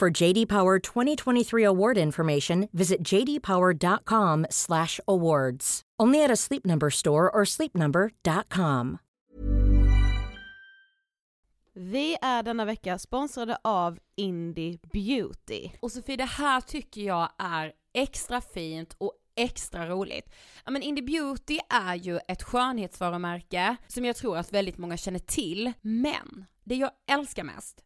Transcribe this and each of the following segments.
For JD Power 2023 award information, visit jdpower.com/awards. Only at a Sleep Number store or sleepnumber.com. Vi är denna vecka sponsrade av Indie Beauty. Och Sofie, det här tycker jag är extra fint och extra roligt. Ja men Indie Beauty är ju ett skönhetsvarumärke som jag tror att väldigt många känner till, men det jag älskar mest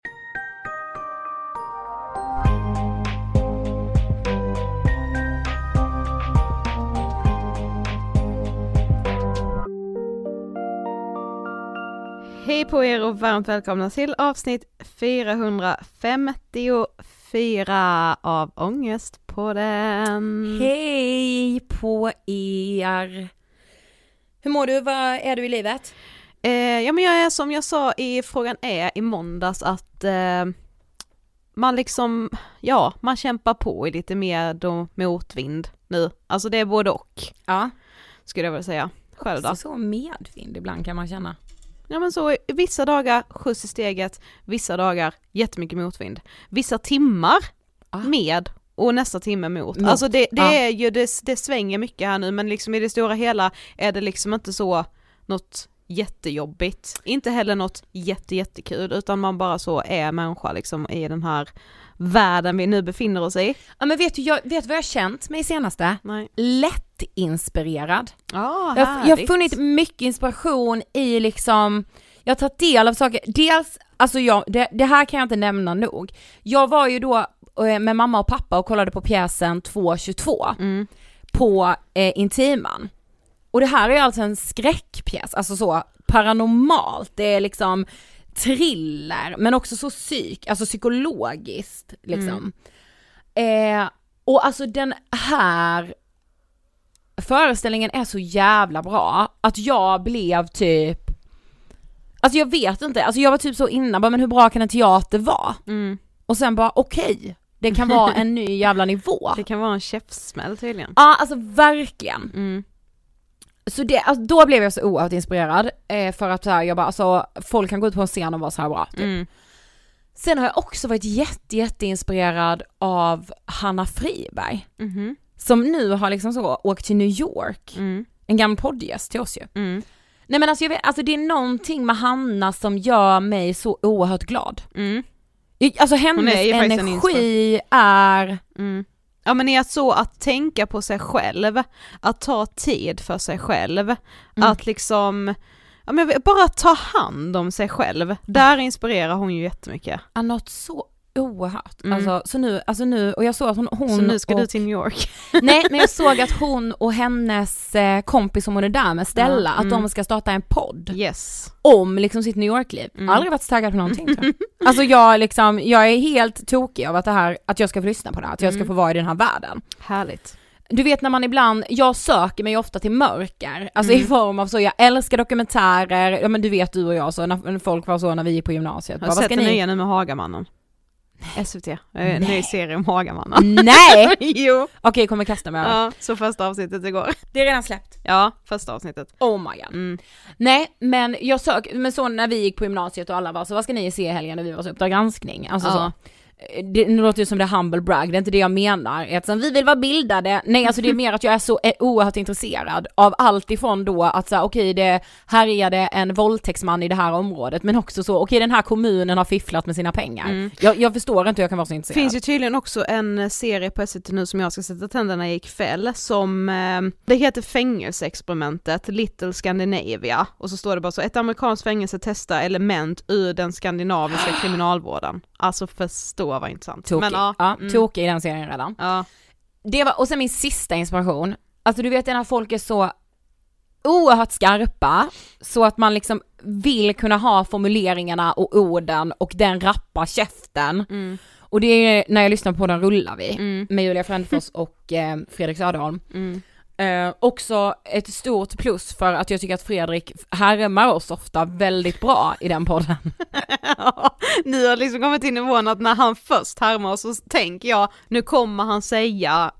Hej på er och varmt välkomna till avsnitt 454 av Ångestpodden. Hej på er! Hur mår du? Vad är du i livet? Eh, ja men jag är som jag sa i frågan är i måndags att eh, man liksom, ja man kämpar på i lite med och motvind nu. Alltså det är både och Ja. skulle jag vilja säga. Själv då? Så, så medvind ibland kan man känna. Ja men så vissa dagar skjuts i steget, vissa dagar jättemycket motvind. Vissa timmar Ah. med och nästa timme mot. Mot, Alltså det, det ja. är ju, det, det svänger mycket här nu men liksom i det stora hela är det liksom inte så något jättejobbigt. Inte heller något jätte jättekul utan man bara så är människa liksom i den här världen vi nu befinner oss i. Ja men vet du, jag, vet vad jag har känt mig senaste? Nej. Lättinspirerad. Ja, Jag, har- jag har funnit mycket inspiration i liksom, jag har tagit del av saker, dels, alltså jag, det, det här kan jag inte nämna nog. Jag var ju då eh, med mamma och pappa och kollade på pjäsen 222 Mm. på eh, Intiman. Och det här är alltså en skräckpjäs, alltså så paranormalt, det är liksom thriller men också så psyk, alltså psykologiskt liksom. Eh, och alltså den här föreställningen är så jävla bra att jag blev typ Alltså jag vet inte, alltså jag var typ så innan bara men hur bra kan en teater vara? Mm. Och sen bara okej, det kan vara en ny jävla nivå. Det kan vara en käftsmäll tydligen. Ja alltså verkligen. Mm. Så det, alltså, då blev jag så oerhört inspirerad eh, för att så här, jag bara alltså folk kan gå ut på en scen och vara så här bra. Typ. Mm. Sen har jag också varit jätte, jätte inspirerad av Hanna Friberg. Mhm. Som nu har liksom så åkt till New York. Mm. En gammal poddgäst till oss ju. Mm. Nej men alltså jag vet, alltså det är någonting med Hanna som gör mig så oerhört glad. Mm. Alltså hennes är en energi är, Mm. Ja men är så att tänka på sig själv, att ta tid för sig själv, Mm. att liksom, ja men bara ta hand om sig själv. Där inspirerar hon ju jättemycket. något så oerhört. Mm. Alltså så nu, alltså nu, och jag såg att hon, hon så nu ska och, du till New York. Nej men jag såg att hon och hennes eh, kompis som hon är där med, Stella, Ja, att de mm. ska starta en podd Yes. om liksom sitt New York-liv. Mm. Aldrig varit så taggad på någonting tror jag. Alltså jag liksom, jag är helt tokig av att det här, att jag ska få lyssna på det här, att jag ska Mm. få vara i den här världen. Härligt. Du vet när man ibland, jag söker mig ofta till mörker, alltså Mm. i form av så, jag älskar dokumentärer, ja men du vet du och jag så, när folk var så när vi gick på gymnasiet. Har du vad sett den ni? nya nu med Hagamannen? SVT, eh, ny serie om Hagamannen. Nej! jo. Okej, jag kommer kasta mig över. Ja, så första avsnittet igår. Det är redan släppt. Ja, första avsnittet. Oh my god. Mm. Nej men jag sök, men så när vi gick på gymnasiet och alla var så vad ska ni se i helgen när vi var så Uppdrag granskning? Alltså Ja. så. Det nu låter ju som det är humble brag, det är inte det jag menar. Att som, vi vill vara bildade, nej alltså det är mer att jag är så eh, oerhört intresserad av allt ifrån då att säga okej det, här är det en våldtäktsman i det här området men också så okej den här kommunen har fifflat med sina pengar. Mm. Jag, jag förstår inte hur jag kan vara så intresserad. finns ju tydligen också en serie på SVT nu som jag ska sätta tänderna i ikväll som, eh, det heter fängelseexperimentet Little Scandinavia och så står det bara så, ett amerikanskt fängelse testar element ur den skandinaviska kriminalvården. Alltså förstå vad intressant. Tokig. Men, ja, ja, mm. tokig i den serien redan. ja. Det var, och sen min sista inspiration, alltså du vet när folk är så oerhört skarpa, så att man liksom vill kunna ha formuleringarna och orden och den rappa käften. Mm. Och det är när jag lyssnar på Den rullar vi, Mm. med Julia Frändfors och eh, Fredrik Söderholm. Mm. Eh, också ett stort plus för att jag tycker att Fredrik härmar oss ofta väldigt bra i den podden. Ja, Ni har liksom kommit till nivån att när han först härmar oss så tänker jag, nu kommer han säga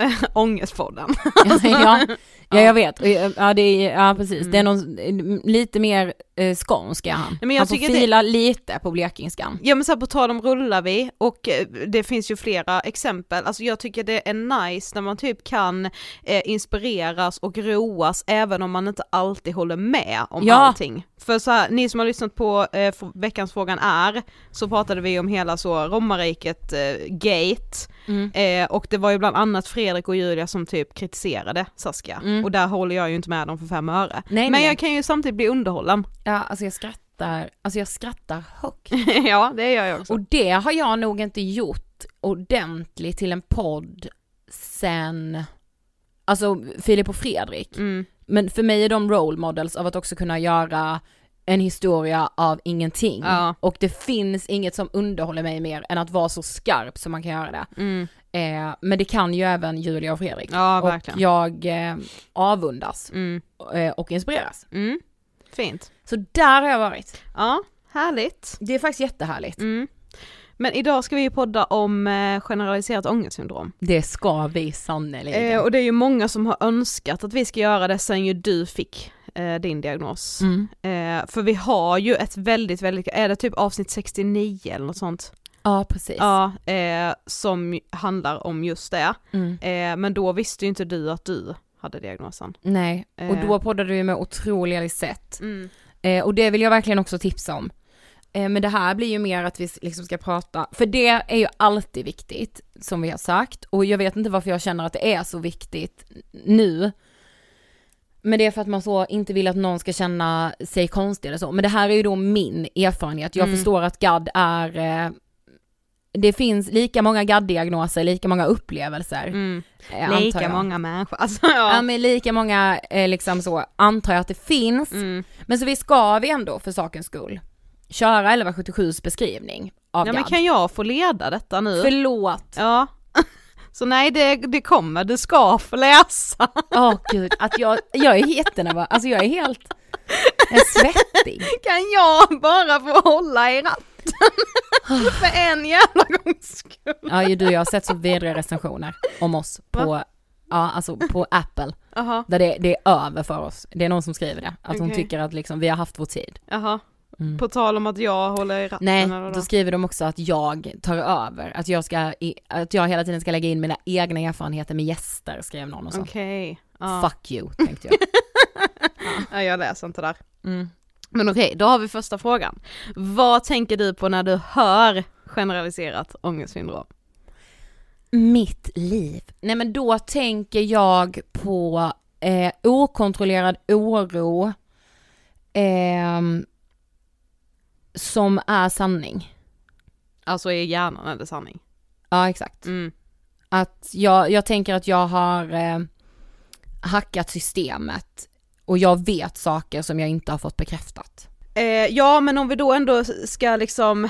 äh, Ångestpodden. ja, ja, ja, jag vet. Eh, Ja, det är, ja precis. Det är någon, lite mer eh, skånsk är han. men jag han får tycker det- fila lite på blekingskan. Ja men så här, på tal om rullar vi och eh, det finns ju flera exempel, alltså jag tycker det är nice när man typ kan eh, inspireras och roas även om man inte alltid håller med om Ja. allting. För så här, ni som har lyssnat på eh, veckans frågan är, så pratade vi om hela så romarriket eh, gate Mm. eh, och det var ju bland annat Fredrik och Julia som typ kritiserade Saskia Mm. och där håller jag ju inte med dem för fem öre. Nej, men nej. jag kan ju samtidigt bli underhållen. Ja, alltså jag skrattar, alltså jag skrattar högt. ja det gör jag också. Och det har jag nog inte gjort ordentligt till en podd sen, alltså Filip och Fredrik. Mm. Men för mig är de role models av att också kunna göra en historia av ingenting. Ja. Och det finns inget som underhåller mig mer än att vara så skarp som man kan göra det. Mm. Eh, men det kan ju även Julia och Fredrik. Ja och jag eh, avundas Mm. eh, och inspireras. Mm. Fint. Så där har jag varit. Ja, härligt. Det är faktiskt jättehärligt. Mm. Men idag ska vi ju podda om eh, generaliserat ångestsyndrom. Det ska vi sannerligen. Eh, och det är ju många som har önskat att vi ska göra det sen ju du fick eh, din diagnos. Mm. Eh, för vi har ju ett väldigt, väldigt, är det typ avsnitt 69 eller något sånt? Ja precis. Ja, eh, som handlar om just det. Mm. Eh, men då visste ju inte du att du hade diagnosen. Nej, och Eh. då poddade vi med otroliga Lisette. Mm. Eh, och det vill jag verkligen också tipsa om. Eh, men det här blir ju mer att vi liksom ska prata, för det är ju alltid viktigt, som vi har sagt. Och jag vet inte varför jag känner att det är så viktigt nu. Men det är för att man så inte vill att någon ska känna sig konstig eller så. Men det här är ju då min erfarenhet. Jag Mm. förstår att GAD är, eh, det finns lika många GAD-diagnoser, lika många upplevelser. Mm. eh, Lika många människor, alltså ja. Ja men lika många eh, liksom så antar jag att det finns. Mm. Men så vi ska vi ändå för sakens skull köra 1177s beskrivning av Ja men GAD. kan jag få leda detta nu? Förlåt. Ja. Så nej det, det kommer, du ska få läsa. Åh gud, att jag, jag är jättenervös, alltså jag är helt, jag är svettig. Kan jag bara få hålla i ratten? För en jävla gångs skull. Ja ju du, jag har sett så vidriga recensioner om oss på, ja alltså på Apple, Jaha, där det, det är över för oss. Det är någon som skriver det, att hon Okej. tycker att liksom vi har haft vår tid. jaha. Mm. På tal om att jag håller i ratten Nej, eller då skriver de också att jag tar över, att jag ska, att jag hela tiden ska lägga in mina egna erfarenheter med gäster, skrev någon och så. Okej. Ja. Fuck you, tänkte jag. ja, jag läser inte där. Mm. Men okej, då har vi första frågan. Vad tänker du på när du hör generaliserat ångestsyndrom? Mitt liv. Nej men då tänker jag på eh, okontrollerad oro ehm, som är sanning. Alltså i hjärnan är det sanning? Ja exakt. Mm. Att jag, jag tänker att jag har eh, hackat systemet och jag vet saker som jag inte har fått bekräftat. Eh, ja men om vi då ändå ska liksom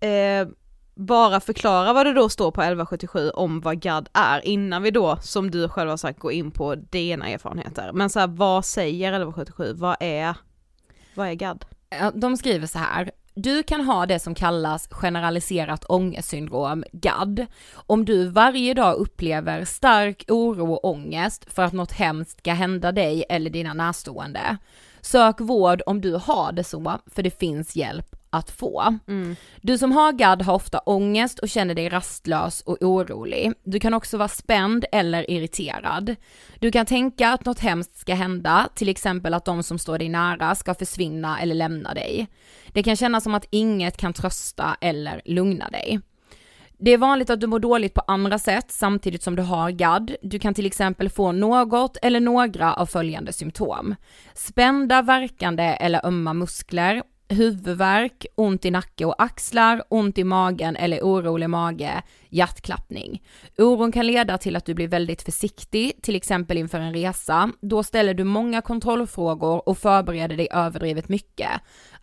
eh, bara förklara vad det då står på 1177 om vad GAD är innan vi då som du själv har sagt går in på dina erfarenheter. Men så här, vad säger 1177, vad är, vad är GAD? De skriver så här. Du kan ha det som kallas generaliserat ångestsyndrom, GAD, om du varje dag upplever stark oro och ångest för att något hemskt ska hända dig eller dina närstående. Sök vård om du har det så, för det finns hjälp att få. Du som har GAD har ofta ångest och känner dig rastlös och orolig. Du kan också vara spänd eller irriterad. Du kan tänka att något hemskt ska hända, till exempel att de som står dig nära ska försvinna eller lämna dig. Det kan kännas som att inget kan trösta eller lugna dig. Det är vanligt att du mår dåligt på andra sätt samtidigt som du har GAD. Du kan till exempel få något eller några av följande symptom. Spända, verkande eller ömma muskler, huvudvärk, ont i nacke och axlar, ont i magen eller orolig mage, hjärtklappning. Oron kan leda till att du blir väldigt försiktig, till exempel inför en resa. Då ställer du många kontrollfrågor och förbereder dig överdrivet mycket.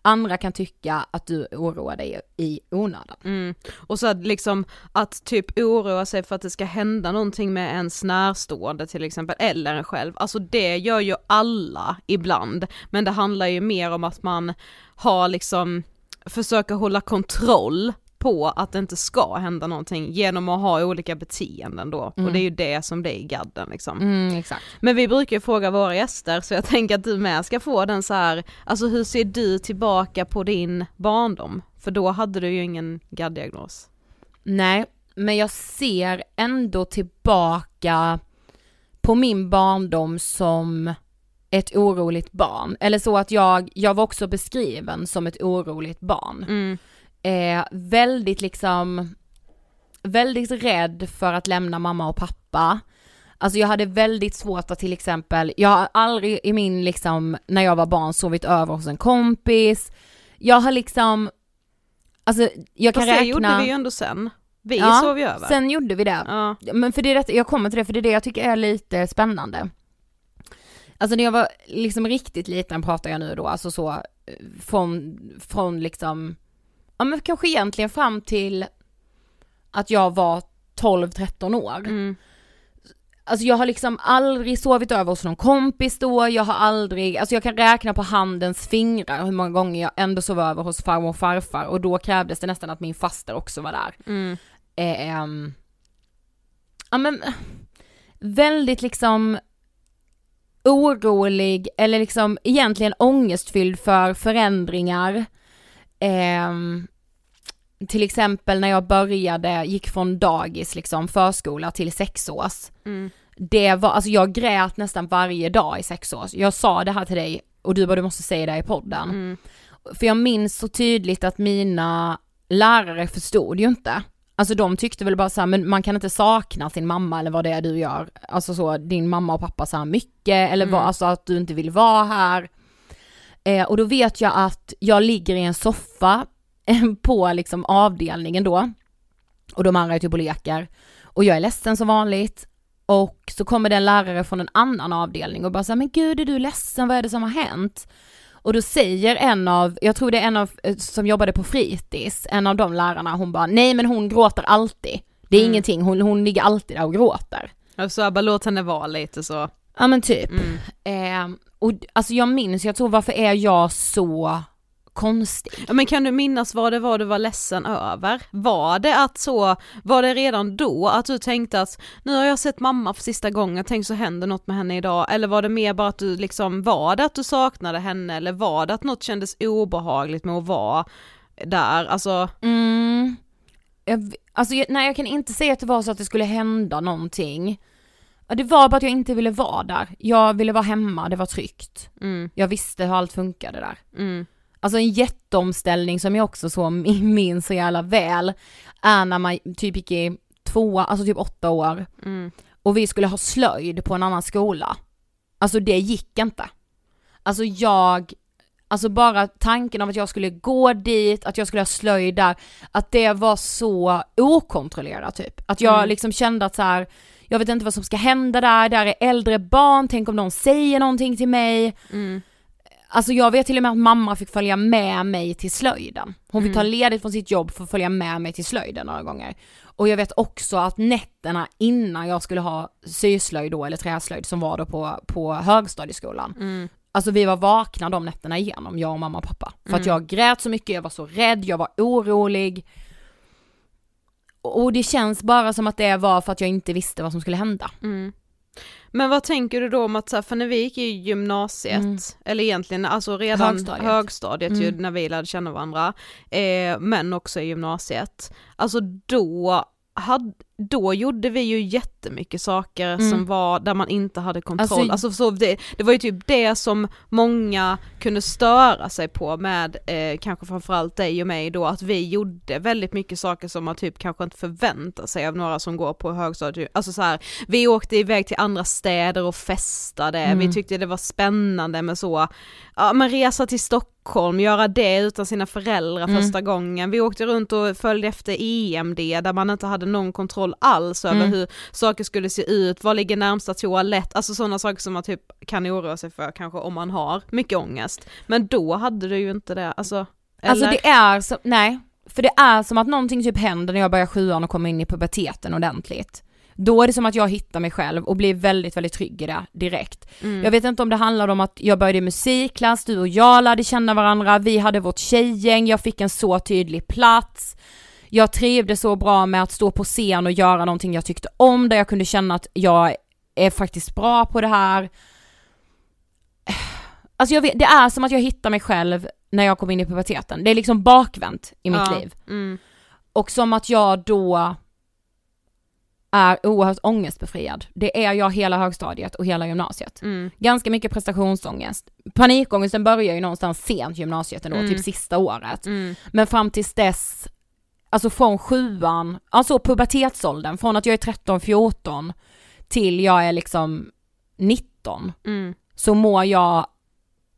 Andra kan tycka att du oroar dig i onödan. Mm. Och så att liksom att typ oroa sig för att det ska hända någonting med ens närstående till exempel, eller en själv, alltså det gör ju alla ibland, men det handlar ju mer om att man har liksom, försöker hålla kontroll på att det inte ska hända någonting genom att ha olika beteenden då, och det är ju det som det är i gadden liksom. Mm. Men vi brukar ju fråga våra gäster så jag tänker att du med ska få den så här. alltså hur ser du tillbaka på din barndom? För då hade du ju ingen GAD-diagnos. Nej, men jag ser ändå tillbaka på min barndom som ett oroligt barn. Eller så att jag, jag var också beskriven som ett oroligt barn. Mm. Eh, väldigt liksom, väldigt rädd för att lämna mamma och pappa. Alltså jag hade väldigt svårt att till exempel, jag har aldrig i min liksom, när jag var barn sovit över hos en kompis. Jag har liksom, alltså jag kan Fast det räkna. gjorde vi ju ändå sen. Vi Ja, sov ju över. Sen gjorde vi det. Ja. Men för det är det, jag kommer till det, för det är det jag tycker är lite spännande. Alltså när jag var liksom riktigt liten pratar jag nu då, alltså så eh, från, från liksom, ja men kanske egentligen fram till att jag var 12-13 år. Mm. Alltså jag har liksom aldrig sovit över hos någon kompis då, jag har aldrig, alltså jag kan räkna på handens fingrar hur många gånger jag ändå sov över hos farmor och farfar och då krävdes det nästan att min faster också var där. Mm. Eh, ehm, ja men, väldigt liksom orolig eller liksom egentligen ångestfylld för förändringar. Ehm, till exempel när jag började, gick från dagis liksom, förskola till sexårs. Mm. Det var, alltså jag grät nästan varje dag i sexårs. Jag sa det här till dig och du bara du måste säga det i podden. Mm. För jag minns så tydligt att mina lärare förstod ju inte. Alltså de tyckte väl bara så här, men man kan inte sakna sin mamma eller vad det är du gör. Alltså så, din mamma och pappa så här mycket, eller vad, alltså att du inte vill vara här. Eh, och då vet jag att jag ligger i en soffa på liksom avdelningen då. Och de andra är typ och leker. Och jag är ledsen som vanligt. Och så kommer det en lärare från en annan avdelning och bara säger men gud är du ledsen, vad är det som har hänt? Och då säger en av, jag tror det är en av eh, som jobbade på fritids, en av de lärarna, hon bara nej men hon gråter alltid. Det är Mm. ingenting, hon, hon ligger alltid där och gråter. Alltså bara låt henne vara lite så. Ja men typ. Mm. Eh, och alltså jag minns, jag tror varför är jag så konstig? Ja, men kan du minnas vad det var du var ledsen över? Var det att så, var det redan då att du tänkte att nu har jag sett mamma för sista gången, tänk så händer något med henne idag, eller var det mer bara att du liksom, var det att du saknade henne eller var det att något kändes obehagligt med att vara där, alltså, Mm. Jag, alltså jag, nej jag kan inte säga att det var så att det skulle hända någonting. Det var bara att jag inte ville vara där. Jag ville vara hemma, det var tryggt. mm, Jag visste hur allt funkade där. mm, Alltså en jätteomställning som jag också så minns så jävla väl är när man typ gick i tvåa, alltså typ åtta år mm, och vi skulle ha slöjd på en annan skola. Alltså det gick inte. Alltså jag, alltså bara tanken av att jag skulle gå dit, att jag skulle ha slöjd där, att det var så okontrollerat typ. Att jag Mm. liksom kände att så här, jag vet inte vad som ska hända där, där är äldre barn, tänk om någon säger någonting till mig. mm, Alltså jag vet till och med att mamma fick följa med mig till slöjden. Hon fick ta Mm. ledigt från sitt jobb för att följa med mig till slöjden några gånger. Och jag vet också att nätterna innan jag skulle ha syslöjd då, eller träslöjd som var då på, på högstadieskolan. mm, Alltså vi var vakna de nätterna igenom, jag och mamma och pappa. För att Mm. jag grät så mycket, jag var så rädd, jag var orolig. Och det känns bara som att det var för att jag inte visste vad som skulle hända. mm. Men vad tänker du då om att, så här, för när vi gick i gymnasiet, Mm. eller egentligen alltså redan Högstadiet. högstadiet, ju, Mm. när vi lärde känna varandra, eh, men också i gymnasiet, alltså då, hade, då gjorde vi ju jättemycket saker Mm. som var där man inte hade kontroll, Alltså- alltså, så det, det var ju typ det som många kunde störa sig på med eh, kanske framförallt dig och mig då, att vi gjorde väldigt mycket saker som man typ kanske inte förväntar sig av några som går på högstadiet, alltså så här, vi åkte iväg till andra städer och festade, Mm. vi tyckte det var spännande med så, ja men resa till Stockholm, göra det utan sina föräldrar Mm. första gången, vi åkte runt och följde efter EMD där man inte hade någon kontroll alls över Mm. hur saker skulle se ut, var ligger närmsta toalett, alltså sådana saker som man typ kan oroa sig för kanske om man har mycket ångest. Men då hade du ju inte det, alltså, eller? Alltså det är som, nej, för det är som att någonting typ händer när jag börjar sjuan och kommer in i puberteten ordentligt. Då är det som att jag hittar mig själv och blir väldigt, väldigt trygg i det direkt. Mm. Jag vet inte om det handlar om att jag började i musikklass, du och jag lärde känna varandra, vi hade vårt tjejgäng, jag fick en så tydlig plats. Jag trivdes så bra med att stå på scen och göra någonting jag tyckte om, där jag kunde känna att jag är faktiskt bra på det här. Alltså vet, det är som att jag hittar mig själv när jag kom in i puberteten. Det är liksom bakvänt i mitt Ja. liv. Mm. Och som att jag då är oerhört ångestbefriad. Det är jag hela högstadiet och hela gymnasiet. Mm. Ganska mycket prestationsångest. Panikångesten börjar ju någonstans sent gymnasiet ändå, Mm. typ sista året. Mm. Men fram tills dess, alltså från sjuan, alltså pubertetsåldern, från att jag är 13-14 till jag är liksom 19, Mm. så mår jag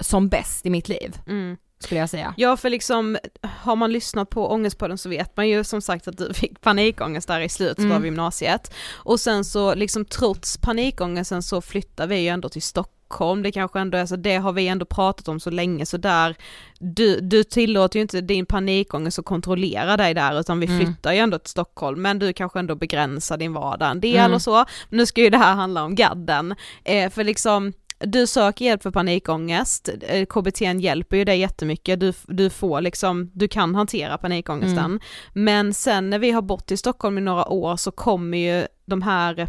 som bäst i mitt liv, Mm. Skulle jag säga. Ja för liksom, har man lyssnat på Ångestpodden så vet man ju som sagt att du fick panikångest där i slutet Mm. av gymnasiet. Och sen så liksom trots panikångesten så flyttar vi ju ändå till Stockholm, det kanske ändå är så, det har vi ändå pratat om så länge så där, du, du tillåter ju inte din panikångest att kontrollera dig där utan vi Mm. flyttar ju ändå till Stockholm men du kanske ändå begränsar din vardag en del Mm. och så. Nu ska ju det här handla om gadden, eh, för liksom du söker hjälp för panikångest, Eh, KBT hjälper ju dig jättemycket, du, du får liksom, du kan hantera panikångesten. Mm. Men sen när vi har bott i Stockholm i några år så kommer ju de här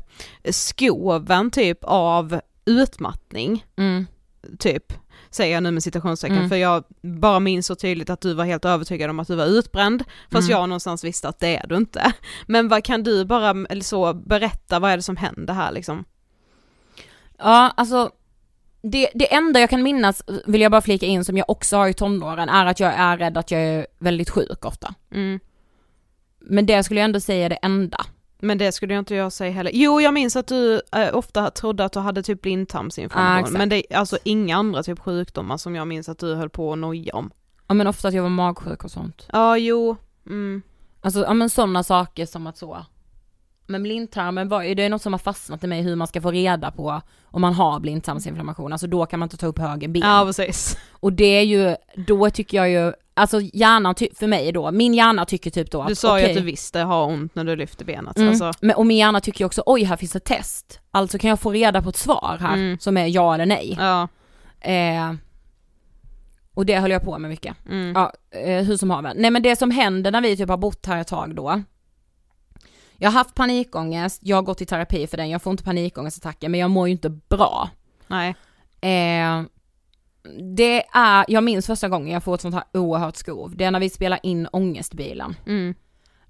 skoven typ av utmattning, Mm. typ, säger jag nu med citationstecken, Mm. för jag bara minns så tydligt att du var helt övertygad om att du var utbränd, fast Mm. jag någonstans visste att det är du inte. Men vad kan du bara, så, berätta vad är det som händer här liksom? Ja, alltså det, det enda jag kan minnas, vill jag bara flika in, som jag också har i tonåren, är att jag är rädd att jag är väldigt sjuk ofta. Mm. Men det skulle jag ändå säga är det enda. Men det skulle jag inte jag säga heller. Jo jag minns att du eh, ofta trodde att du hade typ Ah, blindtarmsinflammation, exakt. men det är alltså inga andra typ sjukdomar som jag minns att du höll på att noja om. Ja men ofta att jag var magsjuk och sånt. Ja jo, mm. Alltså, ja men sådana saker som att så, men blindtarmen var ju, det är något som har fastnat i mig hur man ska få reda på om man har blindtarmsinflammation, alltså då kan man inte ta upp höger ben. Ja precis. Och det är ju, då tycker jag ju, alltså hjärnan, för mig då, min hjärna tycker typ då att Du sa ju okej, att du visste ha ont när du lyfter benet. Mm. Alltså, Men, och min hjärna tycker ju också, oj här finns ett test, alltså kan jag få reda på ett svar här Mm. som är ja eller nej. ja. Eh, och det höll jag på med mycket. Mm. Ja, eh, hur som haver. Nej men det som händer när vi typ har bott här ett tag då. Jag har haft panikångest, jag har gått i terapi för den, jag får inte panikångestattacker men jag mår ju inte bra. Nej. Eh, det är, jag minns första gången jag får ett sånt här oerhört skov, det är när vi spelar in Ångestbilen. Mm.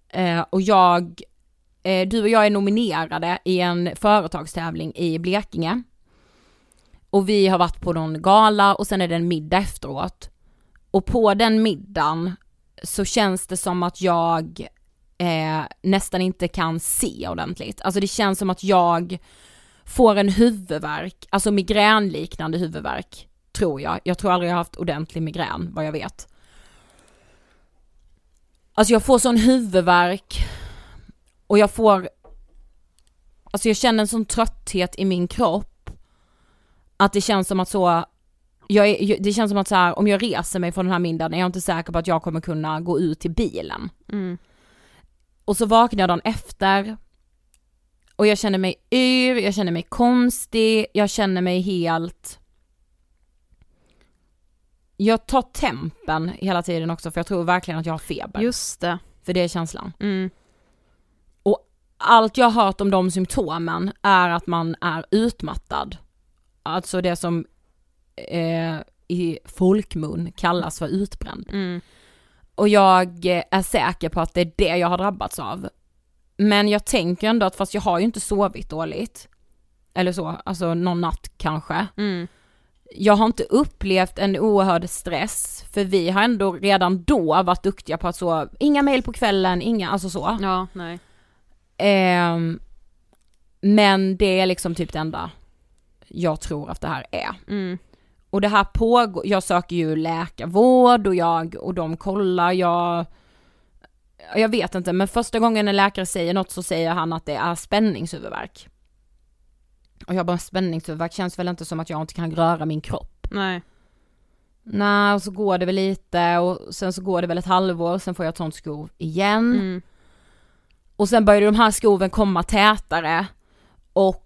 Eh, och jag, eh, du och jag är nominerade i en företagstävling i Blekinge. Och vi har varit på någon gala och sen är det en middag efteråt. Och på den middagen så känns det som att jag eh, nästan inte kan se ordentligt. Alltså det känns som att jag får en huvudvärk, alltså migränliknande huvudvärk, tror jag. Jag tror aldrig jag har haft ordentlig migrän, vad jag vet. Alltså jag får sån huvudvärk och jag får, alltså jag känner en sån trötthet i min kropp att det känns som att så, jag är, det känns som att så här, om jag reser mig från den här middagen är jag inte säker på att jag kommer kunna gå ut till bilen. Mm. Och så vaknar jag dagen efter och jag känner mig yr, jag känner mig konstig, jag känner mig helt jag tar tempen hela tiden också för jag tror verkligen att jag har feber. Just det. För det är känslan. Mm. Allt jag har hört om de symptomen är att man är utmattad. Alltså det som eh, i folkmun kallas för utbränd. Mm. Och jag är säker på att det är det jag har drabbats av. Men jag tänker ändå att fast jag har ju inte sovit dåligt. Eller så, alltså någon natt kanske. Mm. Jag har inte upplevt en oerhörd stress, för vi har ändå redan då varit duktiga på att så, inga mail på kvällen, inga, alltså så. Ja, nej. Ehm, men det är liksom typ det enda jag tror att det här är. Mm. Och det här pågår, jag söker ju läkarvård och jag, och de kollar, jag, jag vet inte, men första gången en läkare säger något så säger han att det är spänningshuvudvärk. Och jag bara, spänningshuvudvärk känns väl inte som att jag inte kan röra min kropp. Nej. Nej, och så går det väl lite och sen så går det väl ett halvår, sen får jag ett sånt skov igen. Mm. Och sen började de här skoven komma tätare och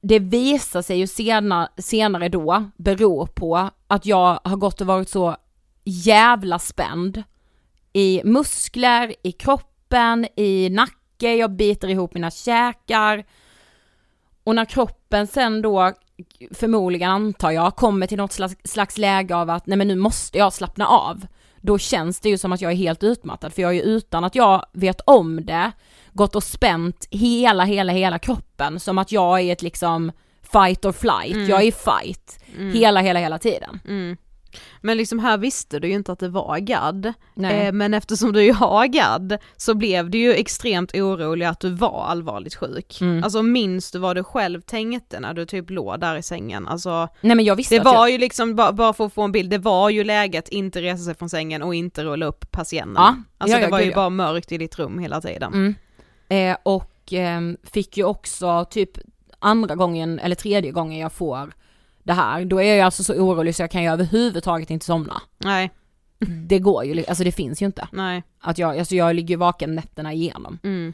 det visar sig ju senare, senare då bero på att jag har gått och varit så jävla spänd i muskler, i kroppen, i nacke, jag biter ihop mina käkar. Och när kroppen sen då, förmodligen antar jag, kommer till något slags, slags läge av att nej men nu måste jag slappna av. Då känns det ju som att jag är helt utmattad för jag är ju utan att jag vet om det gått och spänt hela, hela, hela kroppen som att jag är ett liksom fight or flight, Mm. jag är i fight hela, hela, hela tiden. Mm. Men liksom här visste du ju inte att det var GAD, Nej. eh, men eftersom du ju har GAD så blev du ju extremt orolig att du var allvarligt sjuk. Mm. Alltså minns du vad du själv tänkte när du typ låg där i sängen? Alltså Nej men jag visste det var jag, ju liksom, bara, bara för att få en bild, det var ju läget inte resa sig från sängen och inte rulla upp patienten. Ja, alltså ja, det var ju gud, ja. bara mörkt i ditt rum hela tiden. Mm. Eh, och ehm, fick ju också typ andra gången eller tredje gången jag får det här, då är jag alltså så orolig så jag kan ju överhuvudtaget inte somna. Nej, Det går ju, alltså det finns ju inte. nej. Att jag, alltså jag ligger vaken nätterna igenom. Mm.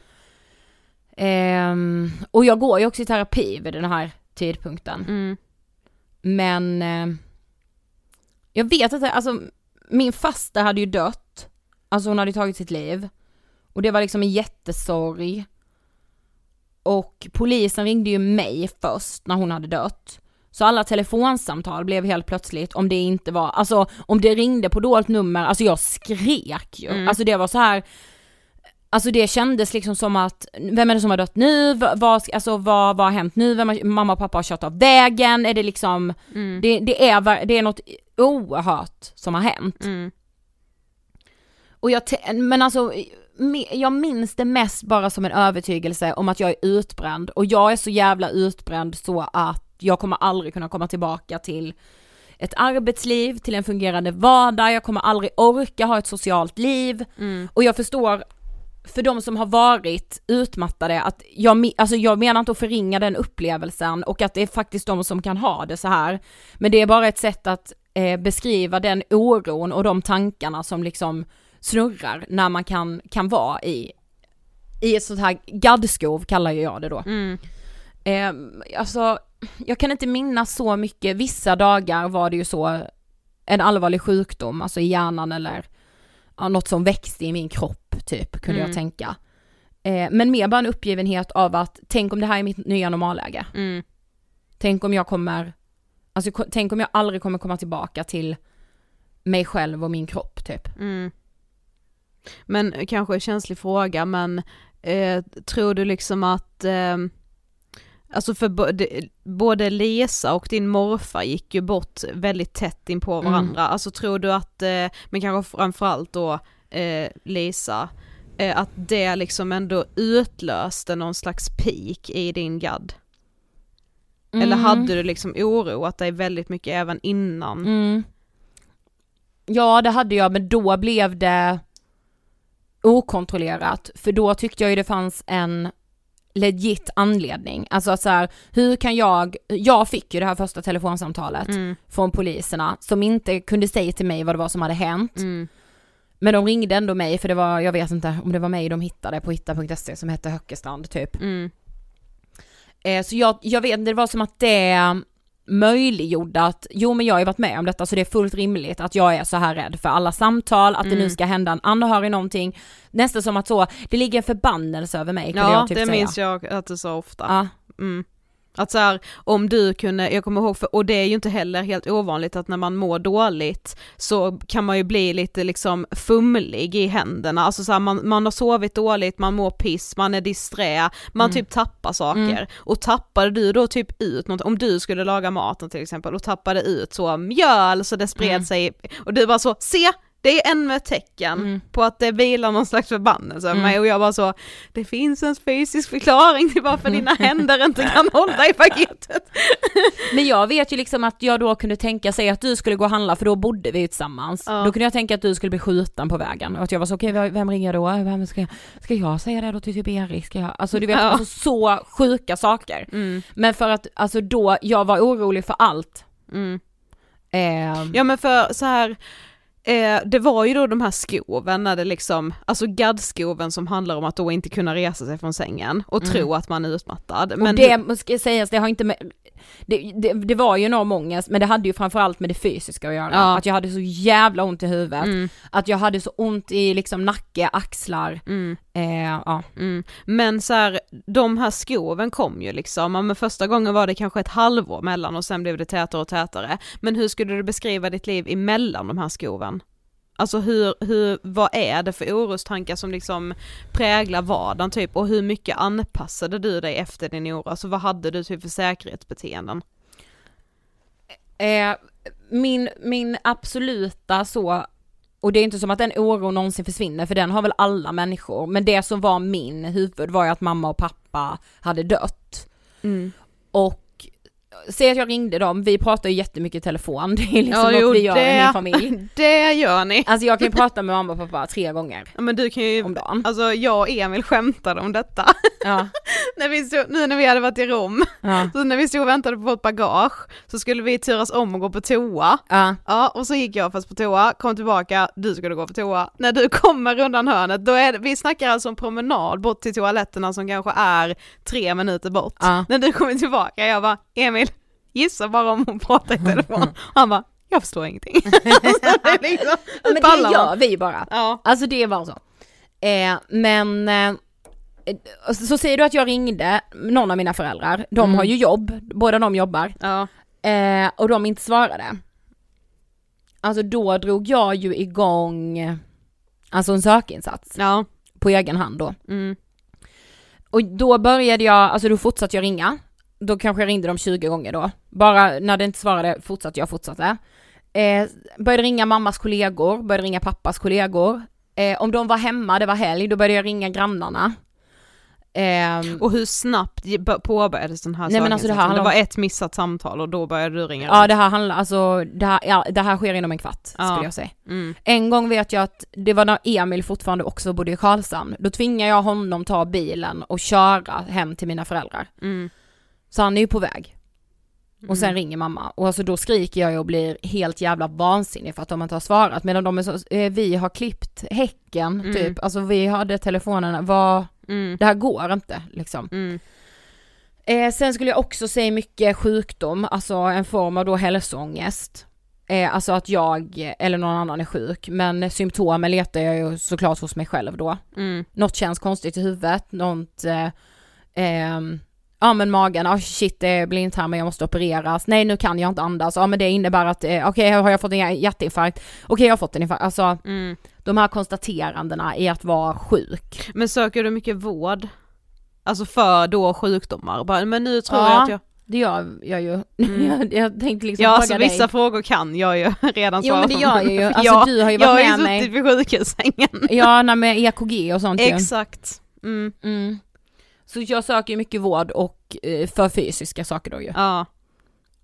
Ehm, och jag går ju också i terapi vid den här tidpunkten. Mm. Men eh, jag vet inte, alltså min fasta hade ju dött. Alltså hon hade tagit sitt liv. Och det var liksom en jättesorg. Och polisen ringde ju mig först när hon hade dött. Så alla telefonsamtal blev helt plötsligt, om det inte var, alltså om det ringde på dolt nummer, alltså jag skrek ju. Mm. Alltså det var så här. Alltså det kändes liksom som att, vem är det som har dött nu? Vad, alltså vad, vad har hänt nu? Vem har, mamma och pappa har kört av vägen? Är det liksom, Mm. det, det, är, det är något oerhört som har hänt. Mm. Och jag, men alltså, jag minns det mest bara som en övertygelse om att jag är utbränd och jag är så jävla utbränd så att jag kommer aldrig kunna komma tillbaka till ett arbetsliv, till en fungerande vardag, jag kommer aldrig orka ha ett socialt liv. Mm. Och jag förstår för de som har varit utmattade att jag, alltså jag menar inte att förringa den upplevelsen och att det är faktiskt de som kan ha det så här. Men det är bara ett sätt att eh, beskriva den oron och de tankarna som liksom snurrar när man kan, kan vara i, i ett sånt här gaddskov kallar jag det då. Mm. Eh, alltså, jag kan inte minnas så mycket, vissa dagar var det ju så en allvarlig sjukdom, alltså i hjärnan eller ja, något som växte i min kropp typ, kunde Mm. jag tänka. Eh, men mer bara en uppgivenhet av att, tänk om det här är mitt nya normalläge. Mm. Tänk om jag kommer, alltså tänk om jag aldrig kommer komma tillbaka till mig själv och min kropp typ. Mm. Men kanske en känslig fråga, men eh, tror du liksom att, eh, alltså för både, Lisa och din morfar gick ju bort väldigt tätt in på Mm. varandra, alltså tror du att, eh, men kanske framförallt då eh, Lisa, eh, att det liksom ändå utlöste någon slags peak i din gadd? Eller Mm. hade du liksom oroat dig väldigt mycket även innan? Mm. Ja det hade jag men då blev det okontrollerat för då tyckte jag ju det fanns en legit anledning. Alltså så här, hur kan jag, jag fick ju det här första telefonsamtalet Mm, från poliserna som inte kunde säga till mig vad det var som hade hänt. mm, Men de ringde ändå mig för det var, jag vet inte om det var mig de hittade på hitta.se som hette Höckestrand typ. mm, Eh, så jag, jag vet inte, det var som att det möjliggjorde att, jo men jag har ju varit med om detta så det är fullt rimligt att jag är så här rädd för alla samtal, att det Mm. nu ska hända en anhörig någonting. Nästan som att så, det ligger en förbannelse över mig Ja, jag typ det säga. minns jag att du sa ofta. Ja, Mm. Att så här, om du kunde, jag kommer ihåg, för, och det är ju inte heller helt ovanligt att när man mår dåligt så kan man ju bli lite liksom fumlig i händerna, alltså så här, man, man har sovit dåligt, man mår piss, man är disträ, man Mm. typ tappar saker. Mm. Och tappade du då typ ut något, om du skulle laga maten till exempel och tappade ut så mjöl så det spred Mm. sig och du bara så, se! Det är ännu ett tecken Mm. på att det vilar någon slags förbannelse över Mm. mig och jag bara så, det finns en fysisk förklaring till varför Mm. dina händer inte kan hålla i paketet. Men jag vet ju liksom att jag då kunde tänka sig att du skulle gå och handla för då bodde vi tillsammans. Ja. Då kunde jag tänka att du skulle bli skjuten på vägen och att jag var så okej vem ringer jag då? Vem ska, jag, ska jag säga det då till typ Erik? Ska jag? Alltså du vet, Ja. alltså, så sjuka saker. Mm, Men för att alltså då, jag var orolig för allt. mm. Eh, Ja men för så här Eh, det var ju då de här skoven när det liksom, alltså gaddskoven som handlar om att då inte kunna resa sig från sängen och Mm. tro att man är utmattad. och Men det ska sägas, det har inte med, det, det, det var ju enorm ångest men det hade ju framförallt med det fysiska att göra. Ja. Att jag hade så jävla ont i huvudet, mm, att jag hade så ont i liksom nacke, axlar, mm. eh, ja. Mm. Men så här, de här skoven kom ju liksom, ja, men första gången var det kanske ett halvår mellan och sen blev det tätare och tätare. Men hur skulle du beskriva ditt liv emellan de här skoven? Alltså hur, hur, vad är det för orostankar som liksom präglar vardagen typ och hur mycket anpassade du dig efter din oro? Alltså vad hade du typ för säkerhetsbeteenden? Eh, min, min absoluta så, och det är inte som att den oron någonsin försvinner för den har väl alla människor, men det som var min huvud var ju att mamma och pappa hade dött. Och säg att jag ringde dem, vi pratar ju jättemycket i telefon, det är liksom Ja, något jo, vi gör i det- min familj. Det gör ni! Alltså jag kan ju prata med mamma och pappa tre gånger Ja, men du kan ju, om dagen. alltså jag och Emil skämtade om detta, Ja, när vi stod, nu när vi hade varit i Rom. ja, Så när vi stod och väntade på vårt bagage så skulle vi turas om och gå på toa. ja. Ja, och så gick jag först på toa, kom tillbaka, du skulle gå på toa. När du kommer undan hörnet, då är det, vi snackar alltså en promenad bort till toaletterna som kanske är tre minuter bort. Ja. När du kommer tillbaka, jag bara, Emil, gissa bara om hon pratar i telefon. Han bara, jag förstår ingenting. Så det liksom, Ja, men det man. gör vi bara. Ja. Alltså det var så. Eh, men eh, så, så säger du att jag ringde någon av mina föräldrar, de Mm. har ju jobb, båda de jobbar, Ja. eh, och de inte svarade. Alltså då drog jag ju igång, alltså en sökinsats Ja. på egen hand då. Mm. Och då började jag, alltså då fortsatte jag ringa, då kanske jag ringde dem 20 gånger då. Bara när det inte svarade fortsatte jag, fortsatte. Eh, började ringa mammas kollegor, började ringa pappas kollegor. Eh, om de var hemma, det var helg, då började jag ringa grannarna. Ehm, Och hur snabbt påbörjades den här Nej, men alltså det här handlar Det om- var ett missat samtal och då började du ringa ja det här handlar, alltså det här, ja, det här sker inom en kvart Ja. skulle jag säga. Mm. En gång vet jag att det var när Emil fortfarande också bodde i Karlshamn, då tvingade jag honom ta bilen och köra hem till mina föräldrar. Mm. Så han är ju på väg. Och sen Mm. ringer mamma och alltså då skriker jag och blir helt jävla vansinnig för att de inte har svarat medan de är så, eh, vi har klippt häcken Mm. typ, alltså vi hade telefonerna, vad, Mm. det här går inte liksom. Mm. Eh, sen skulle jag också säga mycket sjukdom, alltså en form av då hälsoångest. Eh, alltså att jag eller någon annan är sjuk, men symptomen letar jag ju såklart hos mig själv då. Mm. Något känns konstigt i huvudet, något, eh, ehm, ja men magen, ah shit det är blindtarmen, jag måste opereras, nej nu kan jag inte andas, ja men det innebär att, eh, okej har jag fått en hjärtinfarkt, okej jag har fått en infarkt, alltså Mm. de här konstaterandena i att vara sjuk. Men söker du mycket vård? Alltså för då sjukdomar? Bara, men nu tror Ja, jag att jag... Det gör jag ju. Mm. jag, jag tänkte liksom Ja alltså dig. vissa frågor kan jag ju redan Jo svara men det på. gör jag ju, alltså ja, du har ju jag har varit ju med mig. suttit vid sjukhussängen. Ja, nej, med EKG och sånt ju. Exakt. Mm. Mm. Så jag söker ju mycket vård och eh, för fysiska saker då ju. Ja.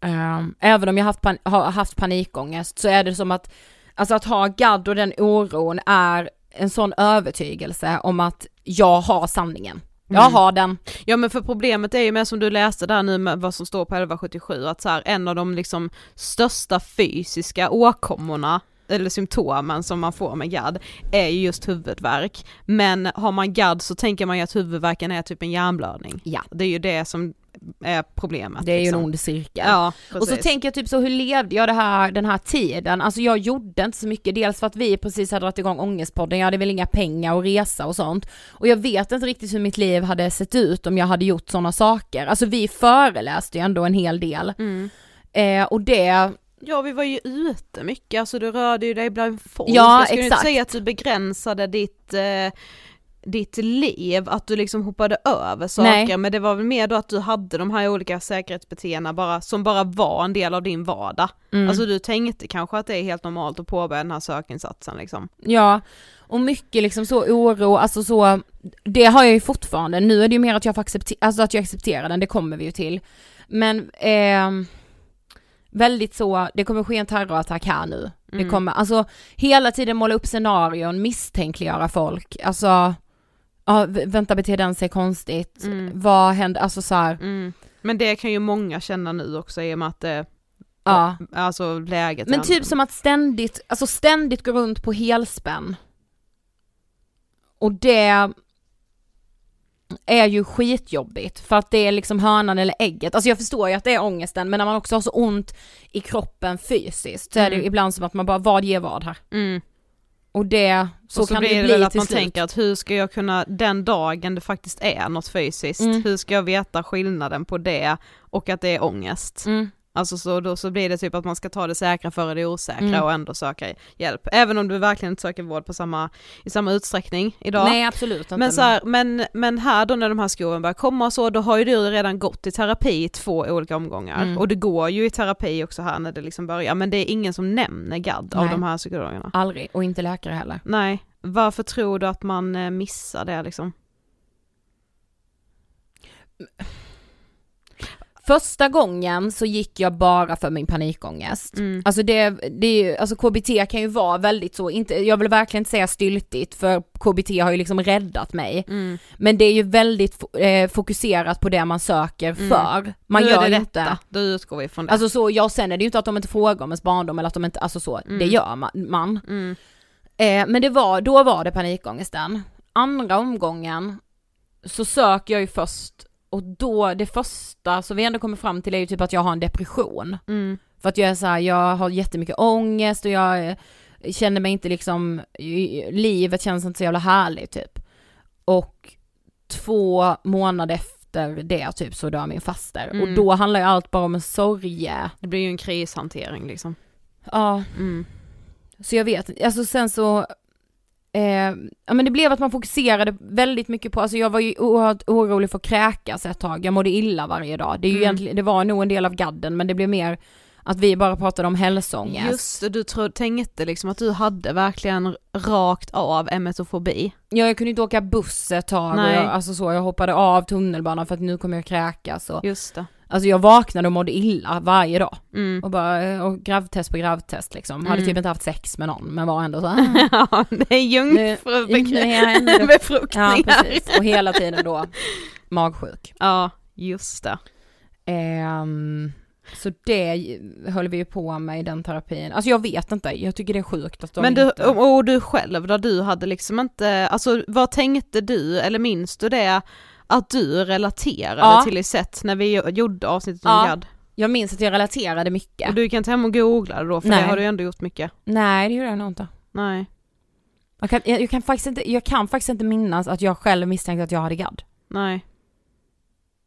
Ehm, även om jag haft, pan- har haft panikångest så är det som att, alltså att ha gadd och den oron är en sån övertygelse om att jag har sanningen. Jag Mm. har den. Ja men för problemet är ju med som du läste där nu med vad som står på 1177 att så här, en av de liksom största fysiska åkommorna eller symptomen som man får med GAD är ju just huvudvärk. Men har man GAD så tänker man ju att huvudvärken är typ en hjärnblödning. Ja. Det är ju det som är problemet. Det är ju liksom. en ond cirkel. Ja, Och så tänker jag typ så, hur levde jag det här, den här tiden? Alltså jag gjorde inte så mycket, dels för att vi precis hade dragit igång Ångestpodden, jag hade väl inga pengar och resa och sånt. Och jag vet inte riktigt hur mitt liv hade sett ut om jag hade gjort sådana saker. Alltså vi föreläste ju ändå en hel del. Mm. Eh, och det, Ja vi var ju ute mycket, alltså du rörde ju dig bland folk. Ja, jag skulle exakt. inte säga att du begränsade ditt eh, ditt liv, att du liksom hoppade över saker, Nej. men det var väl mer då att du hade de här olika säkerhetsbeteendena bara, som bara var en del av din vardag. mm, Alltså du tänkte kanske att det är helt normalt att påbörja den här sökinsatsen liksom. ja. Och mycket liksom så oro, alltså så, det har jag ju fortfarande. Nu är det ju mer att jag får acceptera, alltså att jag accepterar den, det kommer vi ju till. Men ehm, väldigt så, det kommer ske en terrorattack här nu. Det Mm. kommer, alltså hela tiden måla upp scenarion, misstänkliggöra folk, alltså, ja vänta beter den sig konstigt, Mm. vad händer, alltså så Mm. Men det kan ju många känna nu också i och med att det, ja. alltså läget Men typ som att ständigt, alltså ständigt gå runt på helspänn. Och det är ju skitjobbigt för att det är liksom hönan eller ägget. Alltså jag förstår ju att det är ångesten men när man också har så ont i kroppen fysiskt så är det Mm. ibland som att man bara, vad ger vad här? mm. Och det, så, och så kan blir det ju det bli väl att man slut. tänker att hur ska jag kunna, den dagen det faktiskt är något fysiskt, Mm. hur ska jag veta skillnaden på det och att det är ångest? Mm. Alltså så då så blir det typ att man ska ta det säkra före det osäkra Mm. och ändå söka hjälp. Även om du verkligen inte söker vård på samma, i samma utsträckning idag. Nej absolut inte. men, så här, men, men här då när de här skoven börjar komma och så, då har ju du redan gått i terapi i två olika omgångar. Mm. Och det går ju i terapi också här när det liksom börjar, men det är ingen som nämner GAD av Nej. de här psykologerna. Aldrig, och inte läkare heller. Nej, varför tror du att man eh, missar det liksom? Första gången så gick jag bara för min panikångest. Mm. Alltså det, det är ju, alltså KBT kan ju vara väldigt så, inte, jag vill verkligen inte säga styltigt för KBT har ju liksom räddat mig. Mm. Men det är ju väldigt eh, fokuserat på det man söker Mm. för. Man gör det detta, inte. då utgår vi från det. Alltså så, ja sen är det ju inte att de inte frågar om ens barndom eller att de inte, alltså så, Mm. det gör man. man. mm. Eh, men det var, då var det panikångesten. Andra omgången så söker jag ju först och då, det första som vi ändå kommer fram till är ju typ att jag har en depression. Mm. För att jag är så här, jag har jättemycket ångest och jag eh, känner mig inte liksom, livet känns inte så jävla härligt typ. Och två månader efter det typ så dör min faster. Mm. Och då handlar ju allt bara om en sorge. Det blir ju en krishantering liksom. Ja, Mm. så jag vet alltså sen så Eh, ja men det blev att man fokuserade väldigt mycket på, alltså jag var ju oerhört orolig för att kräkas ett tag, jag mådde illa varje dag. Det, är ju Mm. egentligen, det var nog en del av gadden men det blev mer Att vi bara pratade om hälsoångest. Just det, du tro, tänkte liksom att du hade verkligen rakt av emetofobi. Ja jag kunde inte åka buss ett tag och jag, alltså så, jag hoppade av tunnelbanan för att nu kommer jag kräkas och, Just det. Alltså jag vaknade och mådde illa varje dag. Mm. Och bara, och gravtest på gravtest liksom. Hade Mm. typ inte haft sex med någon men var ändå så här, ja, det är ändå- Ja jungfrubefruktningar. precis, och hela tiden då magsjuk. Ja, just det. Ehm, så det höll vi ju på med i den terapin. Alltså jag vet inte, jag tycker det är sjukt att de Men du, inte... och du själv då, du hade liksom inte, alltså vad tänkte du, eller minns du det, att du relaterade Ja. till i sätt när vi gjorde avsnittet om Ja. gadd? Jag minns att jag relaterade mycket. Och du kan inte hem och googla då, för Nej. det har du ju ändå gjort mycket. Nej det gjorde jag nog inte. Nej. Jag kan, jag, jag, kan faktiskt inte. jag kan faktiskt inte minnas att jag själv misstänkte att jag hade gadd. Nej.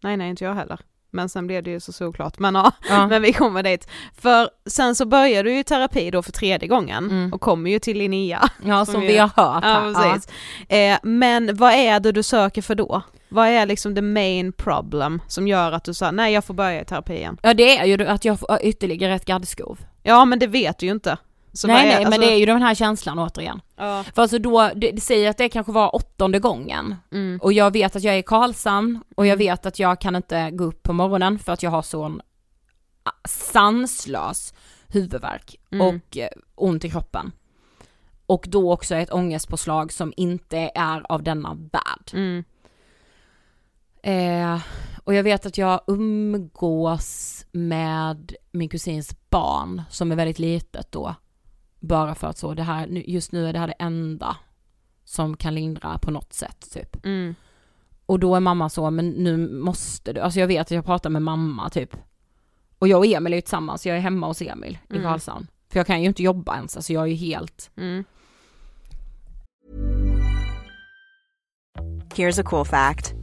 Nej, nej, inte jag heller. Men sen blev det ju så såklart. Men ja, Ja. men vi kommer dit. För sen så började du ju terapi då för tredje gången Mm. och kommer ju till Linnea. ja som som vi vi- har hört. Ja, precis. Eh, men vad är det du söker för då? Vad är liksom the main problem som gör att du sa nej jag får börja i terapi igen? Ja det är ju att jag får ytterligare ett gaddskov. Ja men det vet du ju inte. Så nej vad nej alltså- men det är ju den här känslan återigen. Ja. För alltså då, det, det säger att det kanske var åttonde gången. Mm. Och jag vet att jag är i Karlshamn och jag vet att jag kan inte gå upp på morgonen för att jag har sån ah, sanslös huvudvärk Mm. och eh, ont i kroppen. Och då också ett ångestpåslag som inte är av denna värld. Mm. Eh, och jag vet att jag umgås med min kusins barn som är väldigt litet då. Bara för att så, det här, just nu är det här det enda som kan lindra på något sätt typ. Mm. Och då är mamma så, men nu måste du, alltså jag vet att jag pratar med mamma typ. Och jag och Emil är ju tillsammans, jag är hemma hos Emil i Mm. Karlshamn. För jag kan ju inte jobba ens, alltså jag är ju helt, Mm. Here's a cool fact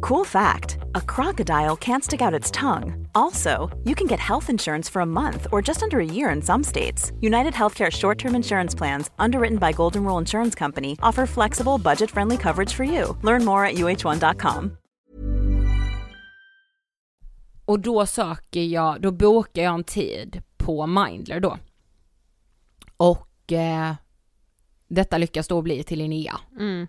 Cool fact a crocodile can't stick out its tongue. Also, you can get health insurance for a month or just under a year in some states. United Healthcare short term insurance plans, underwritten by Golden Rule Insurance Company, offer flexible, budget friendly coverage for you. Learn more at uh1.com. och då söker jag, då bokar jag en tid på Mindler då. Och eh, detta lyckas då bli till Linnea. Mm.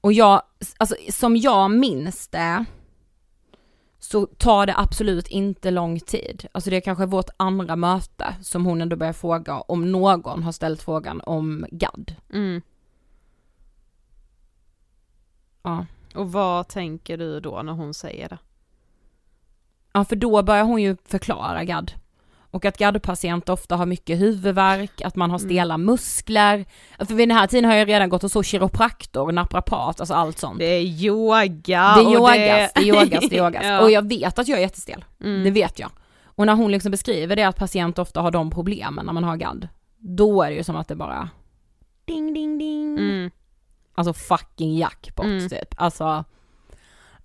Och jag, alltså som jag minns det, så tar det absolut inte lång tid. Alltså det är kanske vårt andra möte som hon ändå börjar fråga om någon har ställt frågan om GAD. Mm. Ja. Och vad tänker du då när hon säger det? Ja för då börjar hon ju förklara GAD. Och att GAD-patienter ofta har mycket huvudvärk, att man har stela muskler. För vid den här tiden har jag redan gått och så kiropraktor, naprapat, alltså allt sånt. Det är yoga Det är yogas, det är yogas, det är yogas. Ja. Och jag vet att jag är jättestel. Mm. Det vet jag. Och när hon liksom beskriver det att patienter ofta har de problemen när man har GAD, då är det ju som att det bara ding ding ding. Mm. Alltså fucking jackpot Mm. typ. Alltså,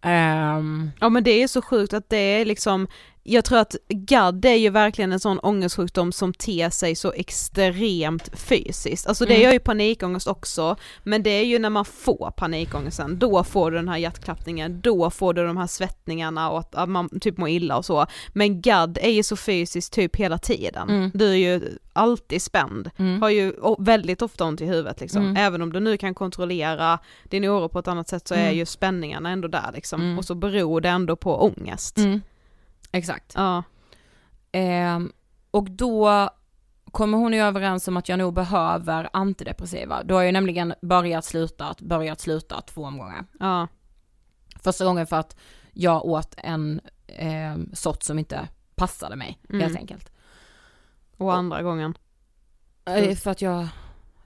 ehm, Ja men det är så sjukt att det är liksom, jag tror att GAD är ju verkligen en sån ångestsjukdom som ter sig så extremt fysiskt. Alltså det Mm. gör ju panikångest också, men det är ju när man får panikångesten, då får du den här hjärtklappningen, då får du de här svettningarna och att, man typ mår illa och så. Men GAD är ju så fysiskt typ hela tiden. Mm. Du är ju alltid spänd, Mm. har ju väldigt ofta ont i huvudet liksom. Mm. Även om du nu kan kontrollera din oro på ett annat sätt så är Mm. ju spänningarna ändå där liksom. Mm. Och så beror det ändå på ångest. Exakt. Ja. Ehm, och då kommer hon ju överens om att jag nog behöver antidepressiva. Då har jag nämligen börjat sluta, börjat sluta två omgångar. Ja. Första gången för att jag åt en eh, sort som inte passade mig Mm. helt enkelt. Och andra gången. Eh, För att jag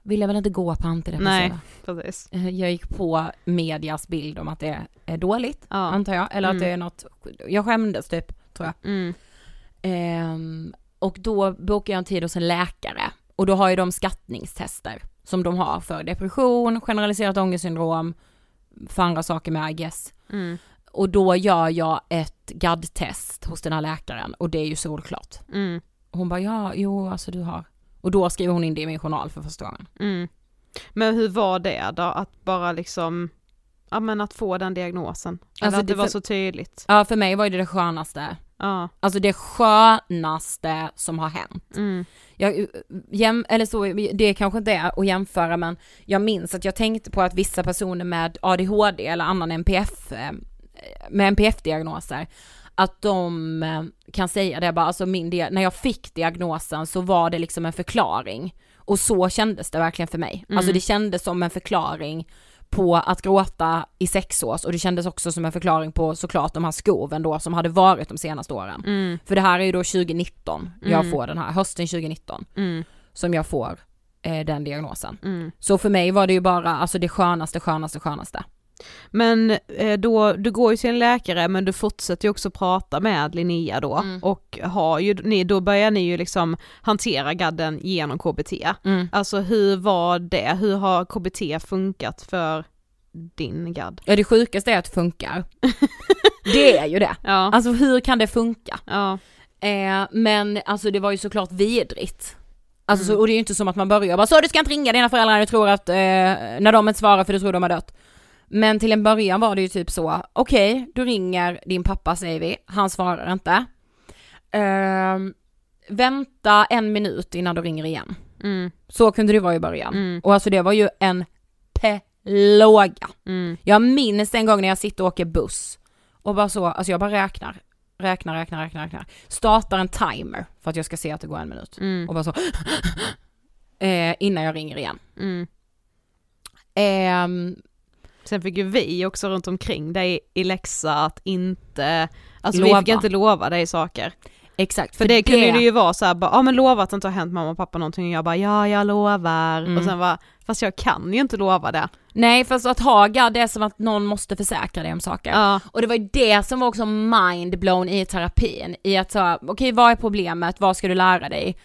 ville väl inte gå på antidepressiva. Nej. Precis. Eh, Jag gick på medias bild om att det är dåligt, Ja. antar jag. Eller att Mm. det är något, jag skämdes typ, tror jag. Mm. Ehm, och då bokade jag en tid hos en läkare. Och då har ju de skattningstester som de har för depression, generaliserat ångestsyndrom, för andra saker med I guess. Mm. Och då gör jag ett GAD-test hos den här läkaren och det är ju solklart. Mm. Hon bara, ja, jo, alltså du har. Och då skriver hon in det i min journal för första gången. Mm. Men hur var det då, att bara liksom, ja men att få den diagnosen? Eller Alltså, att det det var för- så tydligt? Ja, för mig var det det skönaste. Ja. Alltså det skönaste som har hänt. Mm. Jag, jäm, eller så, det kanske inte är att jämföra men jag minns att jag tänkte på att vissa personer med ADHD eller annan NPF, eh, med NPF-diagnoser, att de eh, kan säga det bara, alltså min när jag fick diagnosen så var det liksom en förklaring. Och så kändes det verkligen för mig. Alltså det kändes som en förklaring på att gråta i sexårs och det kändes också som en förklaring på såklart de här skoven då som hade varit de senaste åren. Mm. För det här är ju då 2019 jag Mm. får den här, hösten 2019 Mm. som jag får eh, den diagnosen. Mm. Så för mig var det ju bara alltså det skönaste, skönaste, skönaste. Men eh, då, du går ju till en läkare men du fortsätter ju också prata med Linnea då Mm. och har ju, ni, då börjar ni ju liksom hantera gadden genom KBT. Mm. Alltså hur var det, hur har KBT funkat för din gadd? Ja det sjukaste är att det funkar. det är ju det. Ja, Alltså hur kan det funka? ja, Eh, men alltså det var ju såklart vidrigt. Alltså Mm. så, och det är ju inte som att man börjar bara så du ska inte ringa dina föräldrar du tror att, eh, när de inte svarar för du tror de har dött. Men till en början var det ju typ så, okej du ringer din pappa säger vi, han svarar inte. Ehm, vänta en minut innan du ringer igen. mm, Så kunde det vara i början. Mm. Och alltså det var ju en plåga. mm, Jag minns en gång när jag sitter och åker buss och bara så, alltså jag bara räknar, räknar, räknar, räknar, räknar. Startar en timer för att jag ska se att det går en minut. mm, Och bara så, eh, innan jag ringer igen. mm. Sen fick ju vi också runt omkring dig i läxa att inte, alltså Lova. vi fick inte lova dig saker. exakt, För, det kunde det ju vara så här, bara, ja men lova att det inte har hänt mamma och pappa någonting och jag bara ja jag lovar Mm. och sen var fast jag kan ju inte lova det. Nej fast att ha GAD det är som att någon måste försäkra dig om saker. Ja, Och det var ju det som var också mind-blown i terapin, i att säga, okej vad är problemet, vad ska du lära dig?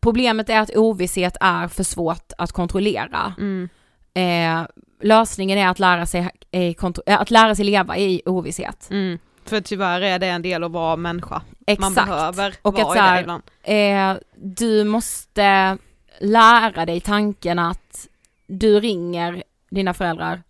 Problemet är att ovisshet är för svårt att kontrollera. mm, Eh, lösningen är att lära sig, eh, att lära sig leva i ovisshet. mm. För tyvärr är det en del att vara människa. Exakt. Man behöver Och vara att i så här- det ibland. Eh, du måste lära dig tanken att du ringer dina föräldrar,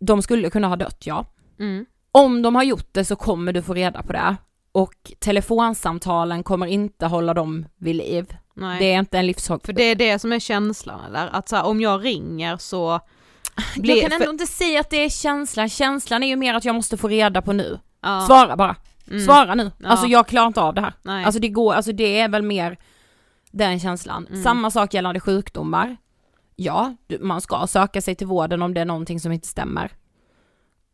de skulle kunna ha dött ja. Mm. Om de har gjort det så kommer du få reda på det. Och telefonsamtalen kommer inte hålla dem vid liv. Nej. Det är inte en livshåll. För det är det som är känslan eller? Att så här, om jag ringer så jag blir- kan ändå för- inte säga att det är känslan, känslan är ju mer att jag måste få reda på nu. ja, Svara bara, mm, svara nu. Ja. Alltså jag klarar inte av det här. Nej. Alltså det går, alltså det är väl mer den känslan. Mm. Samma sak gällande sjukdomar. Ja, man ska söka sig till vården om det är någonting som inte stämmer.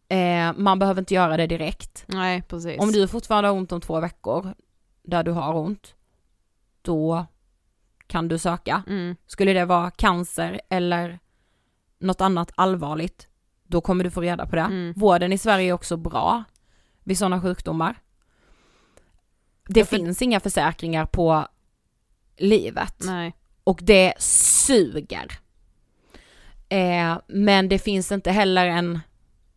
Eh, man behöver inte göra det direkt. Nej precis. Om du fortfarande har ont om två veckor, där du har ont, då kan du söka. mm, Skulle det vara cancer eller något annat allvarligt, då kommer du få reda på det. Mm. Vården i Sverige är också bra vid sådana sjukdomar. Det Ja, för- finns inga försäkringar på livet Nej. och det suger. Eh, men det finns inte heller en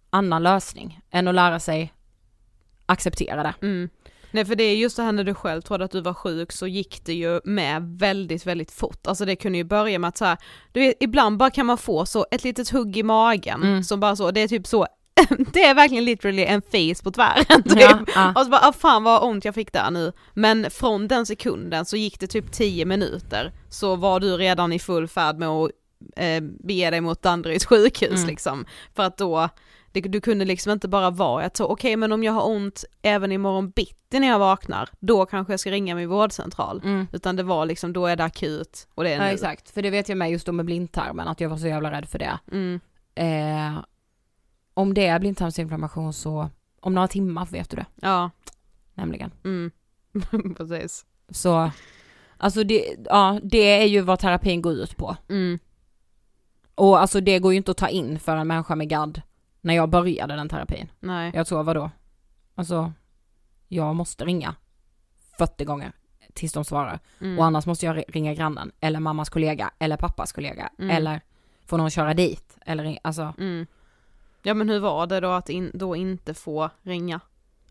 annan lösning än att lära sig acceptera det. Mm. Nej för det är just det här när du själv trodde att du var sjuk så gick det ju med väldigt väldigt fort. Alltså det kunde ju börja med att så här, du vet ibland bara kan man få så ett litet hugg i magen Mm. som bara så, det är typ så, det är verkligen literally en face på tvären typ. Ja, ja. Och så bara, ah, fan vad ont jag fick där nu. Men från den sekunden så gick det typ 10 minuter så var du redan i full färd med att eh, bege dig mot Danderyds sjukhus Mm. liksom. För att då, du kunde liksom inte bara vara att så okej okay, men om jag har ont även imorgon bitti när jag vaknar, då kanske jag ska ringa min vårdcentral. Mm. Utan det var liksom, då är det akut och det är ja, nu. exakt, för det vet jag med just då med blindtarmen, att jag var så jävla rädd för det. Mm. Eh, om det är blindtarmsinflammation så, om några timmar vet du det. Ja. Nämligen. Mm. Precis. Så, alltså det, ja det är ju vad terapin går ut på. Mm. Och alltså det går ju inte att ta in för en människa med GAD när jag började den terapin. Nej. Jag tror vadå? Alltså, jag måste ringa 40 gånger tills de svarar. Mm. Och annars måste jag ringa grannen, eller mammas kollega, eller pappas kollega, mm. eller får någon köra dit, eller alltså. Mm. Ja men hur var det då att in, då inte få ringa?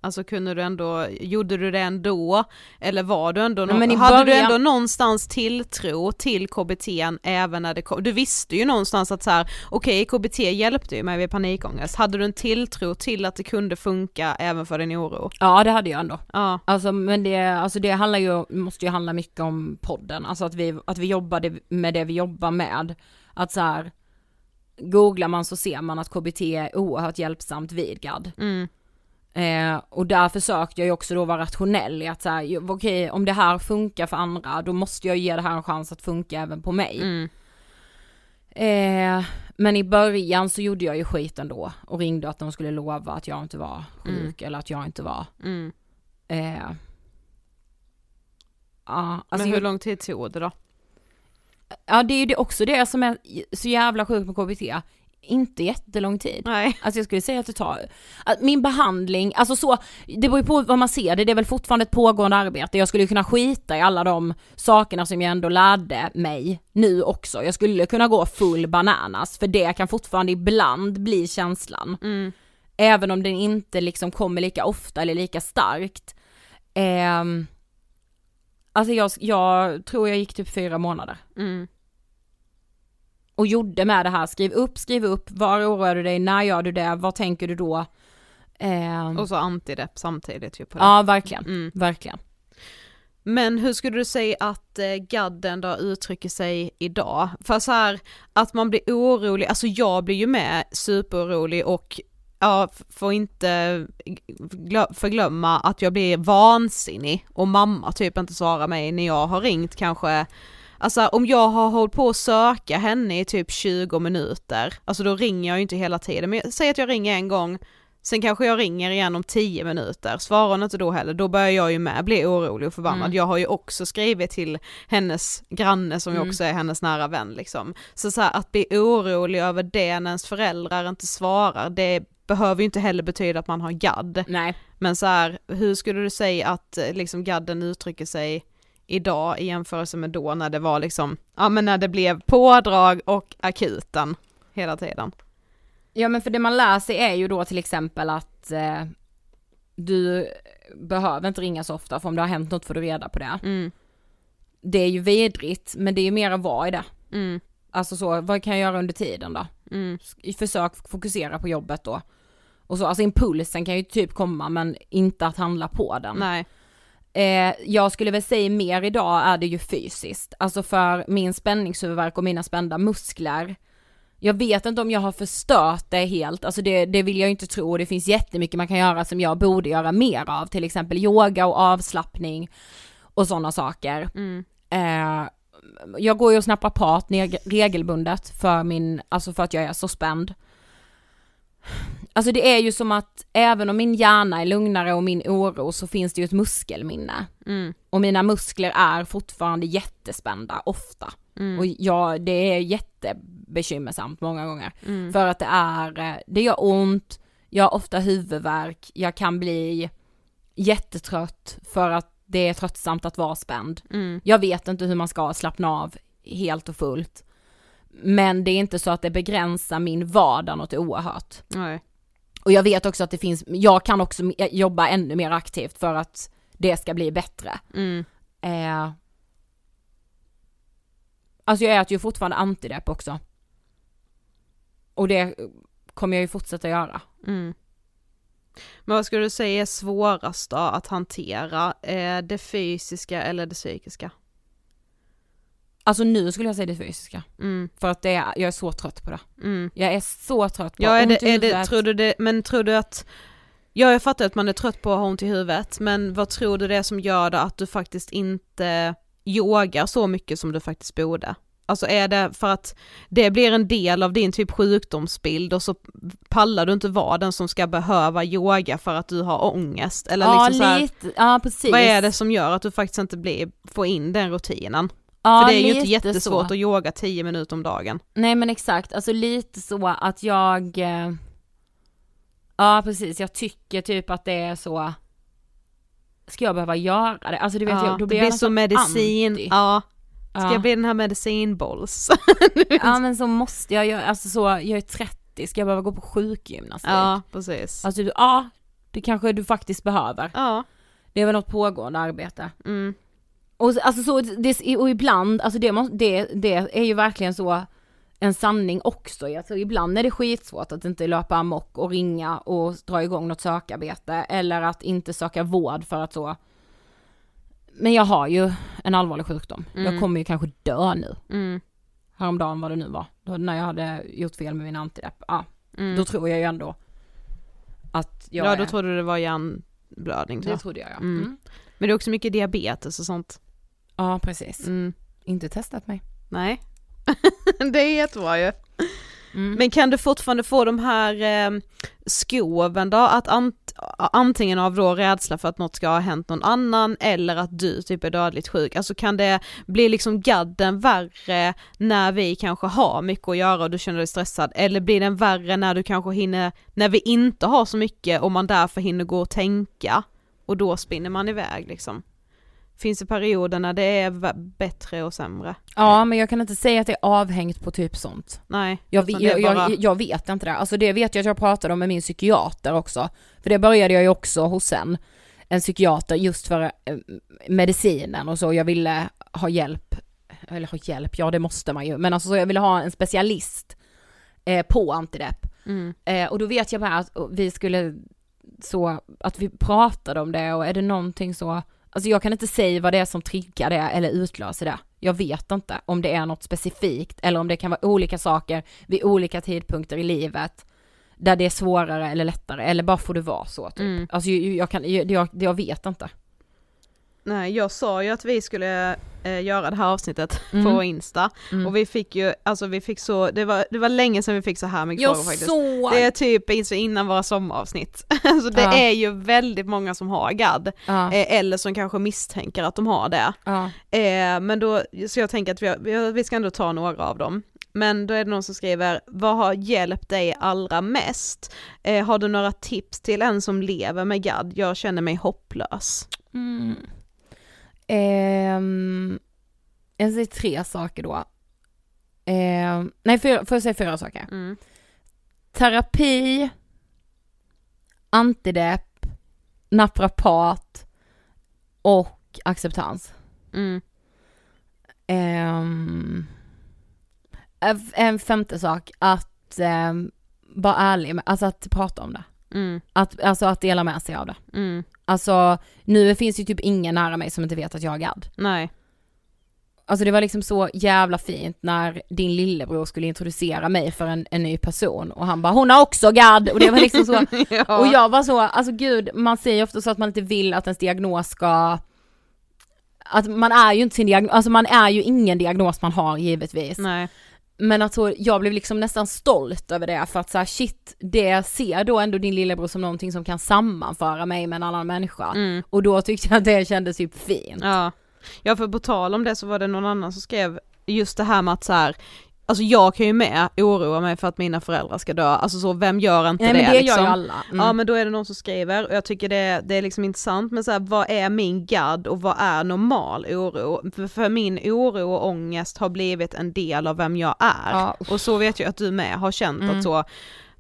Alltså kunde du ändå, gjorde du det ändå? Eller var du ändå, no men hade början... du ändå någonstans tilltro till KBT även när det kom? Du visste ju någonstans att så här, okej okay, KBT hjälpte ju mig vid panikångest, hade du en tilltro till att det kunde funka även för din oro? Ja det hade jag ändå. Ja. Alltså men det, alltså det handlar ju, måste ju handla mycket om podden, alltså att vi, att vi jobbade med det vi jobbar med. Att så här, googlar man så ser man att KBT är oerhört hjälpsamt vid GAD. Mm. Eh, och där försökte jag ju också då vara rationell i att säga, okej okay, om det här funkar för andra då måste jag ge det här en chans att funka även på mig. Mm. Eh, men i början så gjorde jag ju skit ändå och ringde att de skulle lova att jag inte var sjuk mm. eller att jag inte var. Mm. Eh, ja, alltså men hur lång tid tog det då? Ja det är ju det också det som är så jävla sjukt med KBT inte jättelång tid. Nej. Alltså jag skulle säga att det tar, att min behandling, alltså så, det beror ju på vad man ser det, det är väl fortfarande ett pågående arbete. Jag skulle kunna skita i alla de sakerna som jag ändå lärde mig nu också. Jag skulle kunna gå full bananas, för det kan fortfarande ibland bli känslan. Mm. Även om den inte liksom kommer lika ofta eller lika starkt. Eh, alltså jag, jag tror jag gick typ fyra månader. Mm och gjorde med det här, skriv upp, skriv upp, var oroar du dig, när gör du det, vad tänker du då? Eh... Och så antidepp samtidigt ju på det. Ja verkligen, mm. verkligen. Men hur skulle du säga att eh, gadden då uttrycker sig idag? För så här, att man blir orolig, alltså jag blir ju med superorolig och ja, får inte förglömma att jag blir vansinnig och mamma typ inte svarar mig när jag har ringt kanske Alltså om jag har hållit på att söka henne i typ 20 minuter, alltså då ringer jag ju inte hela tiden, men säg att jag ringer en gång, sen kanske jag ringer igen om 10 minuter, svarar hon inte då heller, då börjar jag ju med bli orolig och förbannad. Mm. Jag har ju också skrivit till hennes granne som ju mm. också är hennes nära vän liksom. Så, så här, att bli orolig över det när ens föräldrar inte svarar, det behöver ju inte heller betyda att man har gadd. Nej. Men så här, hur skulle du säga att liksom gadden uttrycker sig idag i jämförelse med då när det var liksom, ja men när det blev pådrag och akuten hela tiden. Ja men för det man lär sig är ju då till exempel att eh, du behöver inte ringa så ofta för om det har hänt något får du reda på det. Mm. Det är ju vidrigt men det är ju mer att vara i det. Mm. Alltså så, vad kan jag göra under tiden då? Mm. Försök fokusera på jobbet då. Och så, alltså impulsen kan ju typ komma men inte att handla på den. Nej. Eh, jag skulle väl säga mer idag är det ju fysiskt, alltså för min spänningshuvudvärk och mina spända muskler. Jag vet inte om jag har förstört det helt, alltså det, det vill jag inte tro, det finns jättemycket man kan göra som jag borde göra mer av, till exempel yoga och avslappning och sådana saker. Mm. Eh, jag går ju och snappar prat regelbundet för min, alltså för att jag är så spänd. Alltså det är ju som att även om min hjärna är lugnare och min oro så finns det ju ett muskelminne. Mm. Och mina muskler är fortfarande jättespända, ofta. Mm. Och ja, det är jättebekymmersamt många gånger. Mm. För att det är, eh, det gör ont, jag har ofta huvudvärk, jag kan bli jättetrött för att det är tröttsamt att vara spänd. Mm. Jag vet inte hur man ska slappna av helt och fullt. Men det är inte så att det begränsar min vardag något oerhört. Nej. Och jag vet också att det finns, jag kan också jobba ännu mer aktivt för att det ska bli bättre. Mm. Eh, alltså jag äter ju fortfarande antidepp också. Och det kommer jag ju fortsätta göra. Mm. Men vad skulle du säga är svårast då att hantera? Eh, det fysiska eller det psykiska? Alltså nu skulle jag säga det fysiska. Mm. För att det är, jag är så trött på det. Mm. Jag är så trött på Ja, är det, är det, tror du det, men tror du att, ja jag fattar att man är trött på att ha ont i huvudet, men vad tror du det är som gör det att du faktiskt inte yogar så mycket som du faktiskt borde? Alltså är det för att det blir en del av din typ sjukdomsbild och så pallar du inte vara den som ska behöva yoga för att du har ångest? Eller ja, liksom så här, lite, ja precis. vad är det som gör att du faktiskt inte blir, får in den rutinen? Ja, för det är ju inte jättesvårt så. att yoga 10 minuter om dagen. Nej men exakt, alltså lite så att jag eh, Ja precis, jag tycker typ att det är så Ska jag behöva göra det? Alltså du vet Ja, jag, då det blir jag blir så nästan medicin, anti. ja. Ska ja. jag bli den här medicinbolls? ja men så måste jag göra, alltså så, jag är 30, ska jag behöva gå på sjukgymnastik? Ja, precis. Alltså du, ja, det kanske du faktiskt behöver. Ja. Det är väl något pågående arbete. Mm. Och så- alltså så, det, och ibland, alltså det, det, det är ju verkligen så en sanning också. Alltså ibland är det skitsvårt att inte löpa amok och ringa och dra igång något sökarbete eller att inte söka vård för att så men jag har ju en allvarlig sjukdom. Jag Mm. kommer ju kanske dö nu. Mm. Häromdagen vad det nu var. Då, när jag hade gjort fel med min antidepp. Ja, Mm. då tror jag ju ändå att jag ja, då är, trodde du det var hjärnblödning. Det trodde jag ja. Mm. Mm. Men det är också mycket diabetes och sånt. Ja precis. Mm. Inte testat mig. Nej. det är jättebra ju. Mm. Men kan du fortfarande få de här eh, skoven då, att ant antingen av då rädsla för att något ska ha hänt någon annan eller att du typ är dödligt sjuk, alltså kan det bli liksom gadden värre när vi kanske har mycket att göra och du känner dig stressad eller blir den värre när du kanske hinner, när vi inte har så mycket och man därför hinner gå och tänka och då spinner man iväg liksom? Finns det perioder när det är bättre och sämre? Ja men jag kan inte säga att det är avhängt på typ sånt. Nej, Jag, är bara- jag, jag vet inte det. Alltså det vet jag att jag pratade om med min psykiater också. För det började jag ju också hos en, en psykiater just för eh, medicinen och så. Jag ville ha hjälp, eller ha hjälp, ja det måste man ju. Men alltså så jag ville ha en specialist eh, på antidepp. Mm. Eh, och då vet jag bara att vi skulle så, att vi pratade om det och är det någonting så, alltså jag kan inte säga vad det är som triggar det eller utlöser det. Jag vet inte om det är något specifikt eller om det kan vara olika saker vid olika tidpunkter i livet där det är svårare eller lättare eller bara får det vara så typ. Mm. Alltså jag, jag kan, jag, jag, jag vet inte. Nej, jag sa ju att vi skulle eh, göra det här avsnittet Mm. på Insta Mm. och vi fick ju, alltså vi fick så, det var, det var länge sedan vi fick så här mycket Jag frågor faktiskt. såg! Det är typ innan våra sommaravsnitt. så det Ja. är ju väldigt många som har GAD, Ja, eh, eller som kanske misstänker att de har det. ja. Eh, men då, så jag tänker att vi, vi, vi ska ändå ta några av dem. Men då är det någon som skriver, vad har hjälpt dig allra mest? Eh, har du några tips till en som lever med GAD? Jag känner mig hopplös. Mm. Ehm, jag säger tre saker då. Ehm, nej, fyra, får jag säga fyra saker? Mm. Terapi, antidepp, naprapat och acceptans. Mm. En- en femte sak, att um, vara ärlig med, alltså att prata om det. Mm. Att, alltså att dela med sig av det. Mm. Alltså nu finns ju typ ingen nära mig som inte vet att jag har GAD. Nej. Alltså det var liksom så jävla fint när din lillebror skulle introducera mig för en, en ny person och han bara hon har också GAD och det var liksom så ja. och jag var så, alltså gud man säger ofta så att man inte vill att ens diagnos ska att man är ju inte sin diagnos, alltså man är ju ingen diagnos man har givetvis. Nej. Men att så, jag blev liksom nästan stolt över det för att så här, shit, det ser då ändå din lillebror som någonting som kan sammanföra mig med en annan människa. Mm. Och då tyckte jag att det kändes typ fint. Ja. ja, för på tal om det så var det någon annan som skrev just det här med att så här, alltså jag kan ju med oroa mig för att mina föräldrar ska dö, alltså så vem gör inte Nej det men det liksom? gör ju alla. Mm. Ja men då är det någon som skriver och jag tycker det, det är liksom intressant men så här, vad är min gadd och vad är normal oro? För, för min oro och ångest har blivit en del av vem jag är. Ja, och så vet jag att du med har känt Mm. att så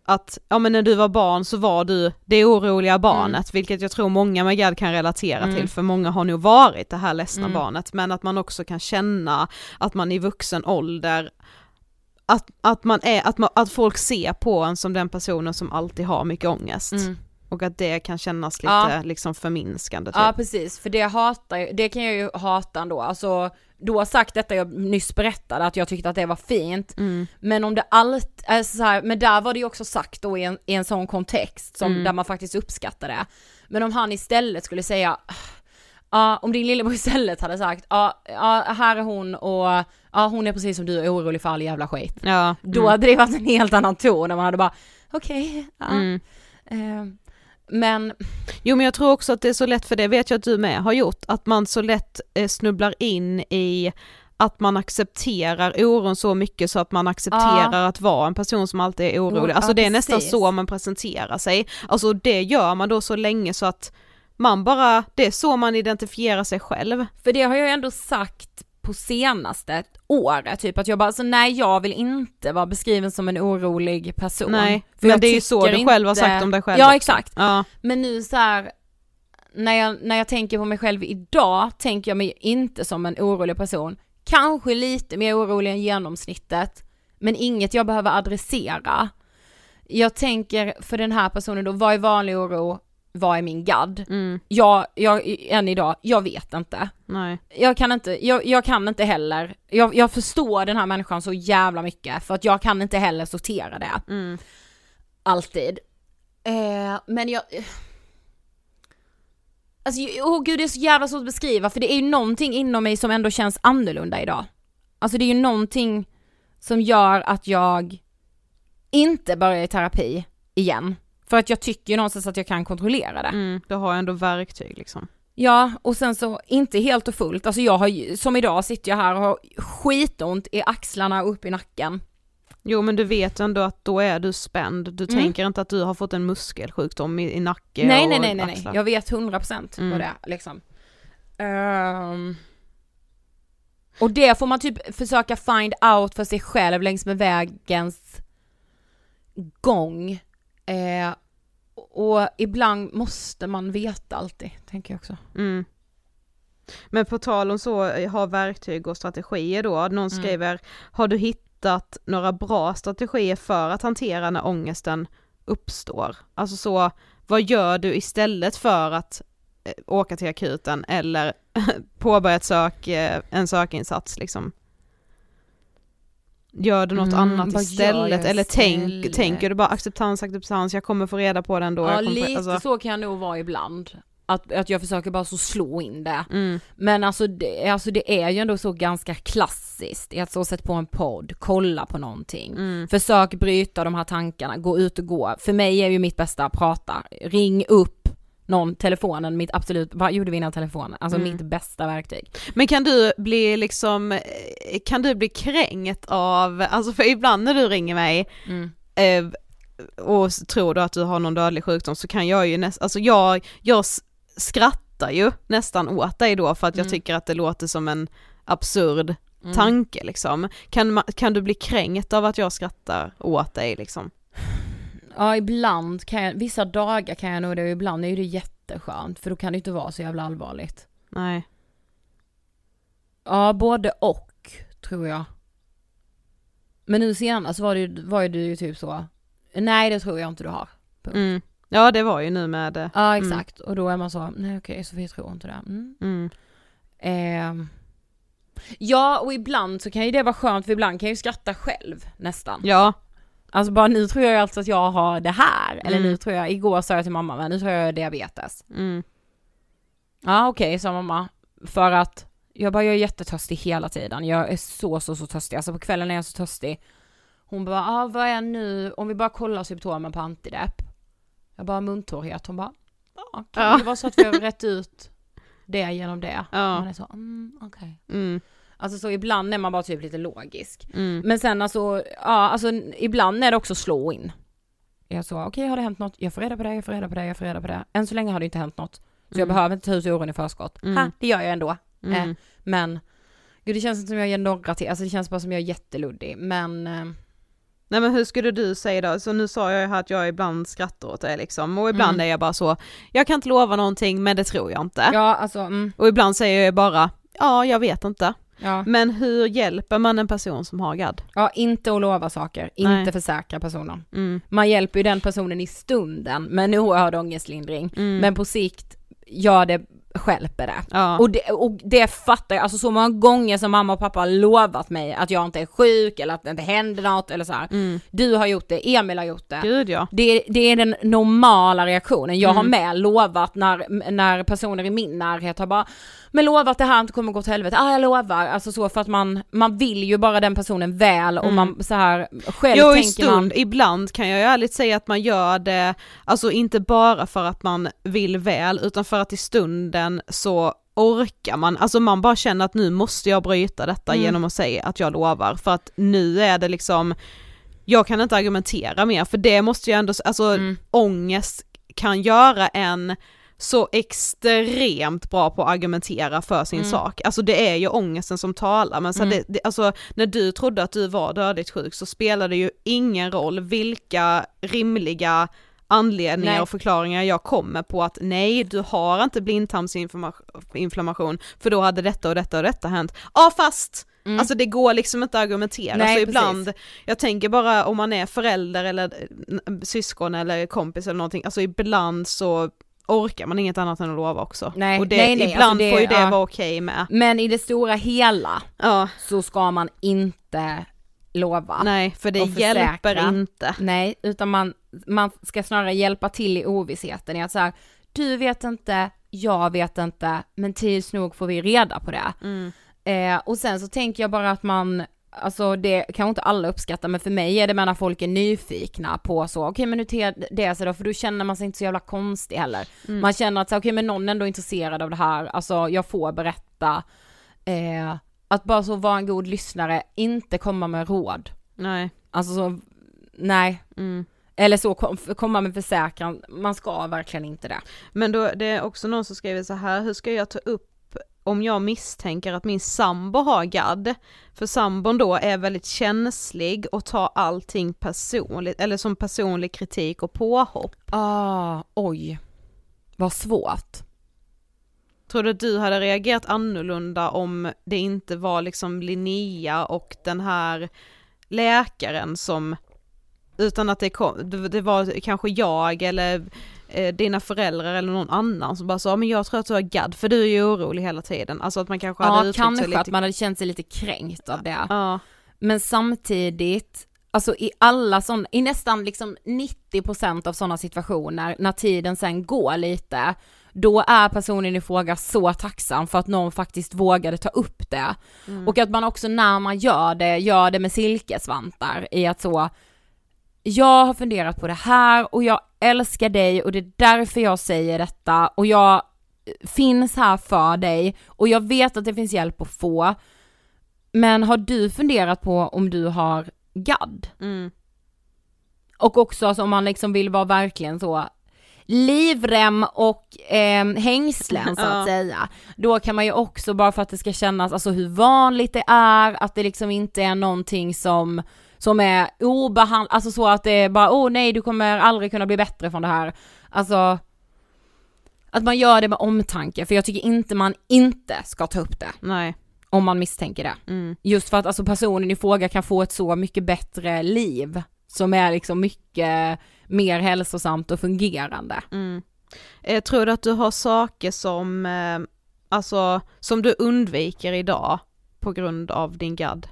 att, ja men när du var barn så var du det oroliga barnet, vilket jag tror många med GAD kan relatera Mm. till, för många har nog varit det här ledsna Mm. barnet, men att man också kan känna att man i vuxen ålder att, att man är, att, man, att folk ser på en som den personen som alltid har mycket ångest. Mm. Och att det kan kännas lite Ja. liksom förminskande typ. Ja precis, för det hatar det kan jag ju hata ändå, alltså du har sagt detta jag nyss berättade att jag tyckte att det var fint, Mm. men om det allt, alltså så här, men där var det ju också sagt då i en, i en sån kontext som, Mm. där man faktiskt uppskattar det. Men om han istället skulle säga, ja om din lillebror istället hade sagt, ja, ja här är hon och ja hon är precis som du orolig för all jävla skit. Ja. Då mm. hade det varit en helt annan ton när man hade bara, okej, ja. Mm. Eh, men Jo men jag tror också att det är så lätt, för det vet jag att du med har gjort, att man så lätt eh, snubblar in i att man accepterar oron så mycket så att man accepterar att vara en person som alltid är orolig. Ja, Alltså det är nästan precis. så man presenterar sig. Alltså det gör man då så länge så att man bara, det är så man identifierar sig själv. För det har jag ändå sagt på senaste året, typ att jag bara, så nej jag vill inte vara beskriven som en orolig person. Nej, För men det är ju så du själv har inte- sagt om dig själv Ja exakt. Ja, Men nu så här, när jag, när jag tänker på mig själv idag, tänker jag mig inte som en orolig person. Kanske lite mer orolig än genomsnittet, men inget jag behöver adressera. Jag tänker för den här personen då, vad är vanlig oro, vad är min gadd? mm, Jag, jag, än idag, jag vet inte. nej. Jag kan inte, jag, jag kan inte heller, jag, jag förstår den här människan så jävla mycket för att jag kan inte heller sortera det. Mm. Alltid. Eh, men jag... Alltså, åh gud det är så jävla svårt att beskriva för det är ju någonting inom mig som ändå känns annorlunda idag. Alltså det är ju någonting som gör att jag inte börjar i terapi igen. För att jag tycker ju någonstans att jag kan kontrollera det. Mm, du har ändå verktyg liksom. Ja, och sen så inte helt och fullt, alltså jag har ju, som idag sitter jag här och har skitont i axlarna och upp i nacken. Jo men du vet ändå att då är du spänd, du Mm. tänker inte att du har fått en muskelsjukdom i, i nacke Nej och nej nej nej, nej. jag vet 100% Mm. vad det är liksom. Ehm. och det får man typ försöka find out för sig själv längs med vägens gång. Eh, och ibland måste man veta alltid, tänker jag också. Mm. Men på tal om så, eh, ha verktyg och strategier då, någon Mm. skriver, har du hittat några bra strategier för att hantera när ångesten uppstår? Alltså så, vad gör du istället för att eh, åka till akuten eller påbörja ett sök, eh, en sökinsats liksom? Gör du något Mm, annat istället? Eller tänk, istället? tänker du bara acceptans, acceptans, jag kommer få reda på den då? ja lite få, alltså, så kan jag nog vara ibland. Att, att jag försöker bara så slå in det. mm, Men alltså det, alltså det är ju ändå så ganska klassiskt att så sätta på en podd, kolla på någonting. mm, Försök bryta de här tankarna, gå ut och gå. För mig är ju mitt bästa att prata. Ring upp någon, telefonen, mitt absolut, vad gjorde vi innan telefonen? Alltså Mm. mitt bästa verktyg. Men kan du bli liksom, eh, kan du bli kränkt av, alltså för ibland när du ringer mig Mm. eh, och tror du att du har någon dödlig sjukdom så kan jag ju nästan, alltså jag, jag skrattar ju nästan åt dig då för att jag Mm. tycker att det låter som en absurd Mm. tanke liksom. Kan, kan du bli kränkt av att jag skrattar åt dig liksom? Ja ibland kan jag, vissa dagar kan jag nog det och ibland är det jätteskönt för då kan det inte vara så jävla allvarligt. Nej. Ja både och tror jag. Men nu senast var, det, var ju ju typ så, nej det tror jag inte du har. Mm. Ja det var ju nu med, eh, Ja Mm. exakt och då är man så, nej okej så vi tror inte det. Mm. mm, Ehm. Ja och ibland så kan ju det vara skönt för ibland kan jag ju skratta själv nästan. ja, Alltså bara nu tror jag alltså att jag har det här, eller Mm. nu tror jag, igår sa jag till mamma men nu tror jag jag har diabetes. mm, Ja okej sa mamma, för att jag bara jag är jättetörstig hela tiden, jag är så så så törstig, alltså på kvällen är jag så törstig. Hon bara, ah, vad är nu, om vi bara kollar symptomen på antidepp. Jag bara muntorrhet, hon bara, ja kan Ja. det vara så att vi har rätt ut det genom det? Ja. Man är så, mm, okej. mm, Alltså så ibland är man bara typ lite logisk. mm, Men sen alltså, ja alltså ibland är det också slå in. Jag så, okej har det hänt något? Jag får reda på det, jag får reda på det, jag får reda på det. Än så länge har det inte hänt något. Så jag Mm. behöver inte ta ut oron i förskott. Mm. Ha, det gör jag ändå. mm. Eh, men, gud det känns inte som jag ger några till, alltså det känns bara som jag är jätteluddig. Men, eh, Nej men hur skulle du säga då? Så nu sa jag ju här att jag ibland skrattar åt det liksom och ibland Mm. är jag bara så, jag kan inte lova någonting men det tror jag inte. ja alltså, mm, Och ibland säger jag bara, ja jag vet inte. Ja. Men hur hjälper man en person som har GAD? ja, inte att lova saker, Nej. inte försäkra personen. Mm. Man hjälper ju den personen i stunden med en oerhörd ångestlindring, Mm. men på sikt, ja det stjälper det. Ja. Och, det. och det fattar jag, alltså så många gånger som mamma och pappa har lovat mig att jag inte är sjuk eller att det inte händer något eller så. Mm. Du har gjort det, Emil har gjort det. Gud ja. Det, det är den normala reaktionen. Jag har Mm. med lovat när, när personer i min närhet har bara men lova att det här inte kommer gå till helvete, ah jag lovar, alltså så för att man, man vill ju bara den personen väl och Mm. man så här själv Jo tänker stund, man ibland kan jag ju ärligt säga att man gör det, alltså inte bara för att man vill väl utan för att i stunden så orkar man, alltså man bara känner att nu måste jag bryta detta Mm. genom att säga att jag lovar för att nu är det liksom, jag kan inte argumentera mer för det måste jag ändå, alltså Mm. ångest kan göra en så extremt bra på att argumentera för sin Mm. sak. Alltså det är ju ångesten som talar men så Mm. det, det, alltså när du trodde att du var dödligt sjuk så spelade det ju ingen roll vilka rimliga anledningar Nej. och förklaringar jag kommer på att nej du har inte blindtarmsinflammation för då hade detta och detta och detta hänt. Ja fast Mm. Alltså det går liksom inte att argumentera, Nej, så precis. ibland, jag tänker bara om man är förälder eller eh, syskon eller kompis eller någonting, alltså ibland så orkar man inget annat än att lova också. Nej, och det, nej, nej, ibland alltså det- får ju det ja. vara okej med. Men i det stora hela Ja, så ska man inte lova. nej för det hjälper inte. Nej, utan man, man ska snarare hjälpa till i ovissheten i att så här, du vet inte, jag vet inte, men tids nog får vi reda på det. Mm. Eh, och sen så tänker jag bara att man, alltså det kanske inte alla uppskattar, men för mig är det med när folk är nyfikna på så, okej men hur ter det sig då, för då känner man sig inte så jävla konstig heller. Mm. Man känner att så, okej men någon är ändå intresserad av det här, alltså jag får berätta. Eh, att bara så vara en god lyssnare, inte komma med råd. Nej. Alltså så, nej. Mm. Eller så kom, komma med försäkran, man ska verkligen inte det. Men då, det är också någon som skriver så här, hur ska jag ta upp om jag misstänker att min sambo har GAD? För sambon då är väldigt känslig och tar allting personligt, eller som personlig kritik och påhopp. Ah, oj. Vad svårt. Tror du att du hade reagerat annorlunda om det inte var liksom Linnea och den här läkaren som, utan att det, kom, det- var kanske jag eller eh, dina föräldrar eller någon annan som bara sa men jag tror att du har GAD för du är ju orolig hela tiden. Alltså att man kanske hade Ja, uttryckt sig kanske lite... att man hade känt sig lite kränkt av det. Ja, Men samtidigt, alltså i alla sådana, i nästan liksom 90% av sådana situationer, när tiden sen går lite, då är personen i fråga så tacksam för att någon faktiskt vågade ta upp det. Och att man också när man gör det, gör det med silkesvantar i att så, jag har funderat på det här och jag älskar dig och det är därför jag säger detta och jag finns här för dig och jag vet att det finns hjälp att få. Men har du funderat på om du har GAD? mm, Och också alltså, om man liksom vill vara verkligen så livrem och eh, hängslen så Ja. att säga. Då kan man ju också bara för att det ska kännas, alltså hur vanligt det är, att det liksom inte är någonting som som är obehandlat, alltså så att det är bara åh oh, nej du kommer aldrig kunna bli bättre från det här. Alltså att man gör det med omtanke, för jag tycker inte man inte ska ta upp det nej. om man misstänker det. Mm. Just för att alltså personen i fråga kan få ett så mycket bättre liv som är liksom mycket mer hälsosamt och fungerande. Mm. Eh, tror du att du har saker som, eh, alltså, som du undviker idag på grund av din GAD?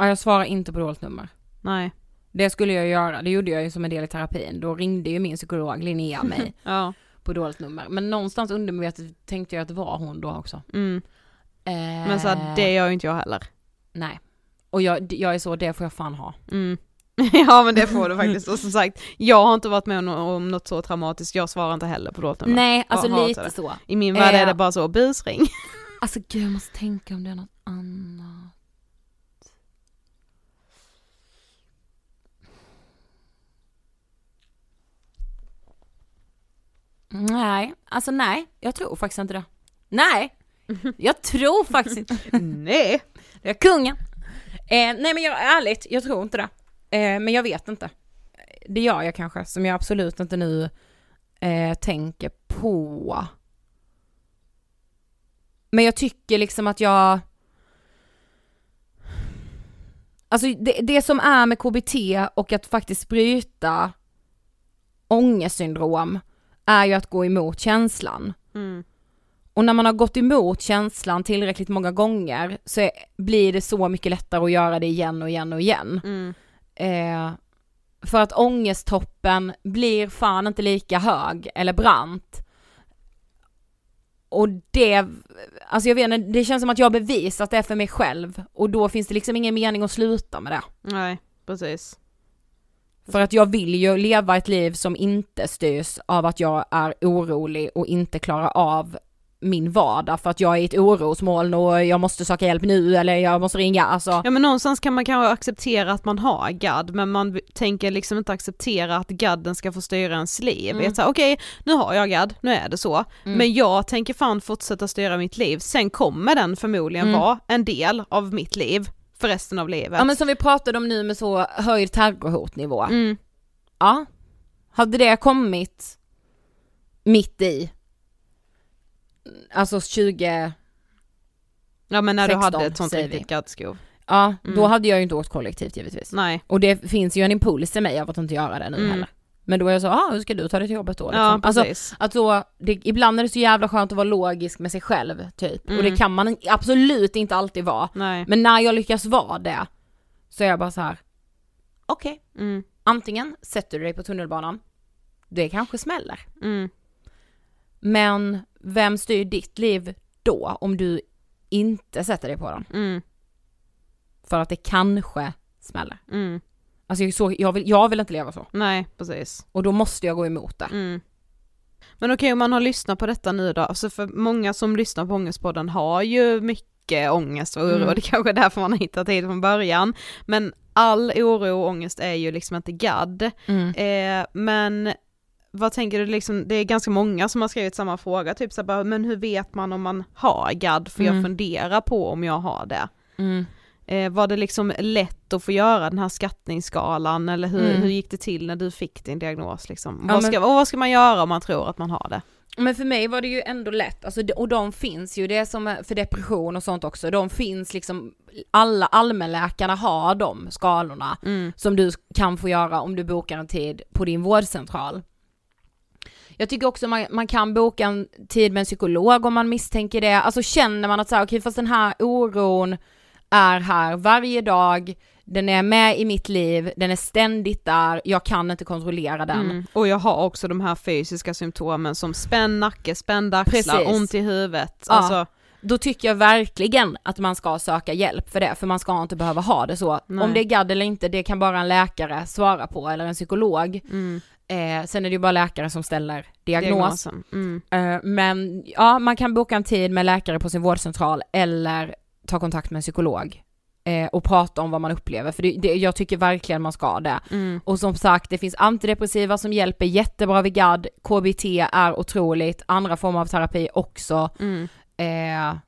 Ja, jag svarar inte på dåligt nummer. Nej. Det skulle jag göra, det gjorde jag ju som en del i terapin. Då ringde ju min psykolog Linnea mig Ja. på dåligt nummer. Men någonstans undermedvetet tänkte jag att det var hon då också. Mm. Eh, Men så här, det gör ju inte jag heller. Nej. Och jag, jag är så, det får jag fan ha. Mm. ja men det får du faktiskt. Och som sagt, jag har inte varit med om, något så traumatiskt, jag svarar inte heller på dåligt nummer. Nej, alltså lite det. så. I min värld är Eh. det bara så, busring. Alltså gud, jag måste tänka om det är något annat. Nej, alltså nej, jag tror faktiskt inte det. Nej, jag tror faktiskt inte Nej. det. är kungen. Eh, nej men jag, ärligt, jag tror inte det. Eh, men jag vet inte. det gör jag kanske, som jag absolut inte nu eh, tänker på. Men jag tycker liksom att jag... Alltså det, det som är med KBT och att faktiskt bryta ångestsyndrom är ju att gå emot känslan. Mm. Och när man har gått emot känslan tillräckligt många gånger så är, blir det så mycket lättare att göra det igen och igen och igen. Mm. Eh, för att ångesttoppen blir fan inte lika hög eller brant. Och det, alltså jag vet inte, det känns som att jag har bevisat det för mig själv och då finns det liksom ingen mening att sluta med det. Nej, precis. För att jag vill ju leva ett liv som inte styrs av att jag är orolig och inte klarar av min vardag för att jag är i ett orosmoln och jag måste söka hjälp nu eller jag måste ringa, alltså. Ja men någonstans kan man kanske acceptera att man har gadd men man tänker liksom inte acceptera att gadden ska få styra ens liv. Mm. Okej, nu har jag gadd, nu är det så. Mm. Men jag tänker fan fortsätta styra mitt liv, sen kommer den förmodligen Mm. vara en del av mitt liv för resten av livet. Ja men som vi pratade om nu med så höjd terrorhotnivå. mm. Ja. Hade det kommit mitt i, alltså 20, Ja men när du 16 hade ett sånt riktigt gaddskov. ja Mm. då hade jag ju inte åkt kollektivt givetvis. Nej. Och det finns ju en impuls i mig av att inte göra det nu Mm. heller. Men då är jag så, ah, hur ska du ta dig till jobbet då? Liksom. Ja alltså, att så, det, ibland är det så jävla skönt att vara logisk med sig själv typ. Och det Mm. kan man absolut inte alltid vara. Nej. Men när jag lyckas vara det, så är jag bara så här. okej, Mm. antingen sätter du dig på tunnelbanan, det kanske smäller. Mm. Men vem styr ditt liv då om du inte sätter dig på den? Mm. För att det kanske smäller. Alltså jag, så, jag, vill, jag vill inte leva så. Nej precis. Och då måste jag gå emot det. Mm. Men okej om man har lyssnat på detta nu då, alltså för många som lyssnar på Ångestpodden har ju mycket ångest och oro, Mm. det kanske är därför man har hittat hit från början. Men all oro och ångest är ju liksom inte gadd. Mm. Eh, men vad tänker du liksom, det är ganska många som har skrivit samma fråga, typ så här, bara, men hur vet man om man har gadd? För Mm. jag funderar på om jag har det. Mm. Eh, var det liksom lätt att få göra den här skattningsskalan eller hur, Mm. hur gick det till när du fick din diagnos liksom? Ja, vad, men- ska, och vad ska man göra om man tror att man har det? Men för mig var det ju ändå lätt, alltså, och de finns ju, det är som för depression och sånt också, de finns liksom, alla allmänläkarna har de skalorna Mm. som du kan få göra om du bokar en tid på din vårdcentral. Jag tycker också man, man kan boka en tid med en psykolog om man misstänker det, alltså känner man att så här, okej fast den här oron är här varje dag, den är med i mitt liv, den är ständigt där, jag kan inte kontrollera den. Mm. Och jag har också de här fysiska symptomen som spänn nacke, spända axlar, Precis. ont i huvudet. Ja. Alltså, då tycker jag verkligen att man ska söka hjälp för det, för man ska inte behöva ha det så. Nej. Om det är gadd eller inte, det kan bara en läkare svara på, eller en psykolog. mm, Eh, sen är det ju bara läkare som ställer diagnos. diagnosen. Mm. Eh, men ja, man kan boka en tid med läkare på sin vårdcentral, eller ta kontakt med en psykolog. Eh, och prata om vad man upplever, för det, det, jag tycker verkligen man ska det. Mm. Och som sagt, det finns antidepressiva som hjälper jättebra vid GAD, KBT är otroligt, andra former av terapi också. Mm. Eh,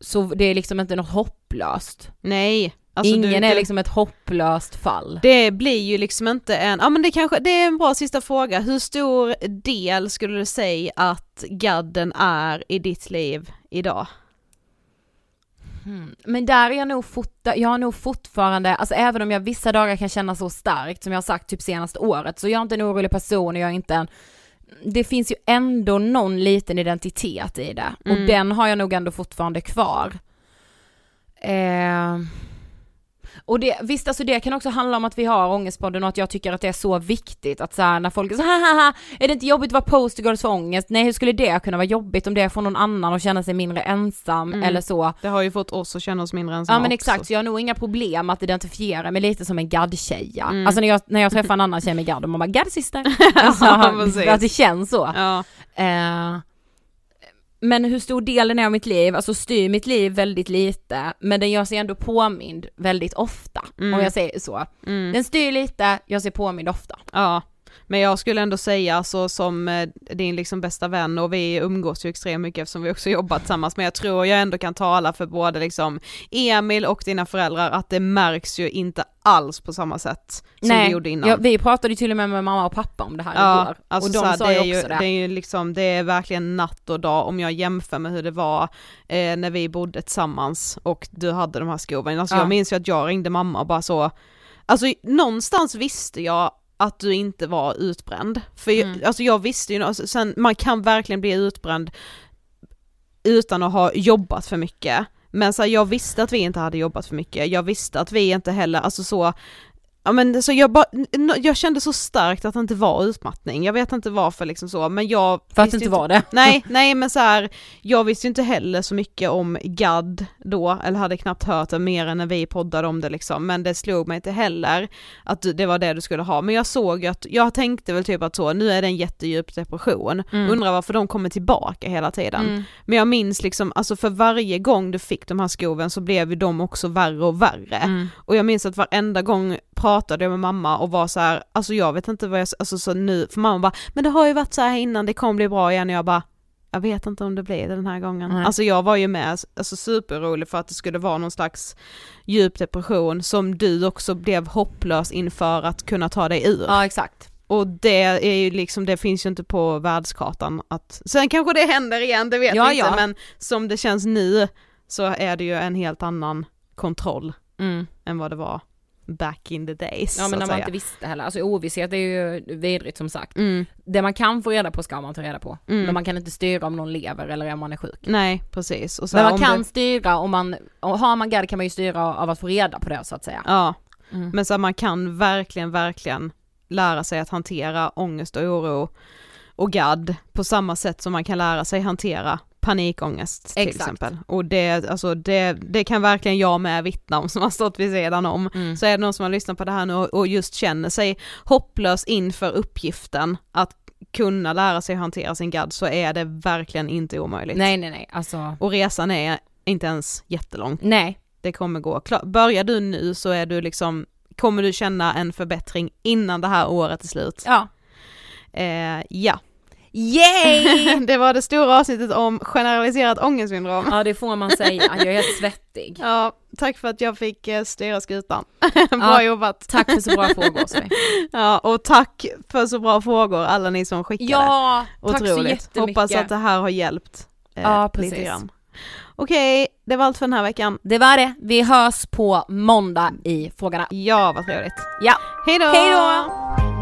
så det är liksom inte något hopplöst. Nej. Alltså, Ingen du, är liksom ett hopplöst fall. Det blir ju liksom inte en, ja men det kanske, det är en bra sista fråga. Hur stor del skulle du säga att gadden är i ditt liv idag? Mm. Men där är jag nog, fort, jag har nog fortfarande, alltså även om jag vissa dagar kan känna så starkt som jag har sagt typ senaste året, så jag är inte en orolig person och jag är inte en det finns ju ändå någon liten identitet i det och Mm. den har jag nog ändå fortfarande kvar. Eh, och det, visst alltså det kan också handla om att vi har ångestpodden och att jag tycker att det är så viktigt att så här, när folk är så här, är det inte jobbigt att vara poster girls för ångest? Nej hur skulle det kunna vara jobbigt om det är från någon annan och känna sig mindre ensam Mm. eller så. Det har ju fått oss att känna oss mindre ensamma Ja men också. exakt, så jag har nog inga problem att identifiera mig lite som en gadd-tjeja. Mm. Alltså när jag, när jag träffar en annan tjej med gadd och man bara gadd-syster. Alltså, Ja, att det känns så. Ja. Eh, men hur stor del den är av mitt liv, alltså styr mitt liv väldigt lite, men den gör sig ändå påmind väldigt ofta, Mm. om jag säger så. Mm. Den styr lite, jag ser påmind ofta. Ja. Men jag skulle ändå säga så som eh, din liksom bästa vän och vi umgås ju extremt mycket eftersom vi också jobbat tillsammans men jag tror jag ändå kan tala för både liksom Emil och dina föräldrar att det märks ju inte alls på samma sätt som Nej, det gjorde innan. ja, vi pratade ju till och med med mamma och pappa om det här Ja, igår. alltså och de sa ju, också det. det. är ju liksom, det är verkligen natt och dag om jag jämför med hur det var eh, när vi bodde tillsammans och du hade de här skoven. Alltså Ja. jag minns ju att jag ringde mamma och bara så, alltså någonstans visste jag att du inte var utbränd. För jag- Mm. alltså jag visste ju, alltså, sen man kan verkligen bli utbränd utan att ha jobbat för mycket. Men så här, jag visste att vi inte hade jobbat för mycket, jag visste att vi inte heller, alltså så Ja men så jag n- jag kände så starkt att det inte var utmattning, jag vet inte varför liksom så men jag För att det inte var det. Nej, nej men så här, jag visste inte heller så mycket om GAD då, eller hade knappt hört det mer än när vi poddade om det liksom, men det slog mig inte heller att det var det du skulle ha, men jag såg att, jag tänkte väl typ att så, nu är det en jättedjup depression, Mm. undrar varför de kommer tillbaka hela tiden. Mm. Men jag minns liksom, alltså för varje gång du fick de här skoven så blev ju de också värre och värre. Mm. Och jag minns att varenda gång pratade jag med mamma och var så här, alltså jag vet inte vad jag, alltså så nu, för mamma bara, men det har ju varit så här innan, det kommer bli bra igen och jag bara, jag vet inte om det blir det den här gången. Nej. Alltså jag var ju med, alltså superrolig för att det skulle vara någon slags djup depression som du också blev hopplös inför att kunna ta dig ur. Ja exakt. Och det är ju liksom, det finns ju inte på världskartan att, sen kanske det händer igen, det vet Ja, vi inte, ja. men som det känns nu så är det ju en helt annan kontroll Mm. än vad det var back in the days. Ja men när man säga. inte visste heller, alltså ovisshet är ju vidrigt som sagt. Mm, Det man kan få reda på ska man ta reda på. Mm. Men man kan inte styra om någon lever eller om man är sjuk. nej precis. Men man kan det- styra om man, har man GAD kan man ju styra av att få reda på det så att säga. Ja, Mm. men så man kan verkligen, verkligen lära sig att hantera ångest och oro och gadd på samma sätt som man kan lära sig hantera panikångest till Exakt. exempel. Och det, alltså det, det kan verkligen jag med vittna om som har stått vid sidan om. Mm. Så är det någon som har lyssnat på det här nu och, just känner sig hopplös inför uppgiften att kunna lära sig hantera sin gadd så är det verkligen inte omöjligt. Nej nej nej, alltså Och resan är inte ens jättelång. nej. Det kommer gå. Klar, börjar du nu så är du liksom, kommer du känna en förbättring innan det här året är slut. Ja. Eh, ja. Yay! det var det stora avsnittet om generaliserat ångestsyndrom. ja det får man säga, jag är helt svettig. Ja, tack för att jag fick eh, styra skutan. bra Ja. jobbat. Tack för så bra frågor Sofie. Ja, och tack för så bra frågor alla ni som skickade. Ja, tack så Otroligt. jättemycket. Hoppas att det här har hjälpt eh, Ja, lite precis. grann. Okej, det var allt för den här veckan. Det var det, vi hörs på måndag i frågorna. Ja, vad trevligt. Ja, Hej då! hej då!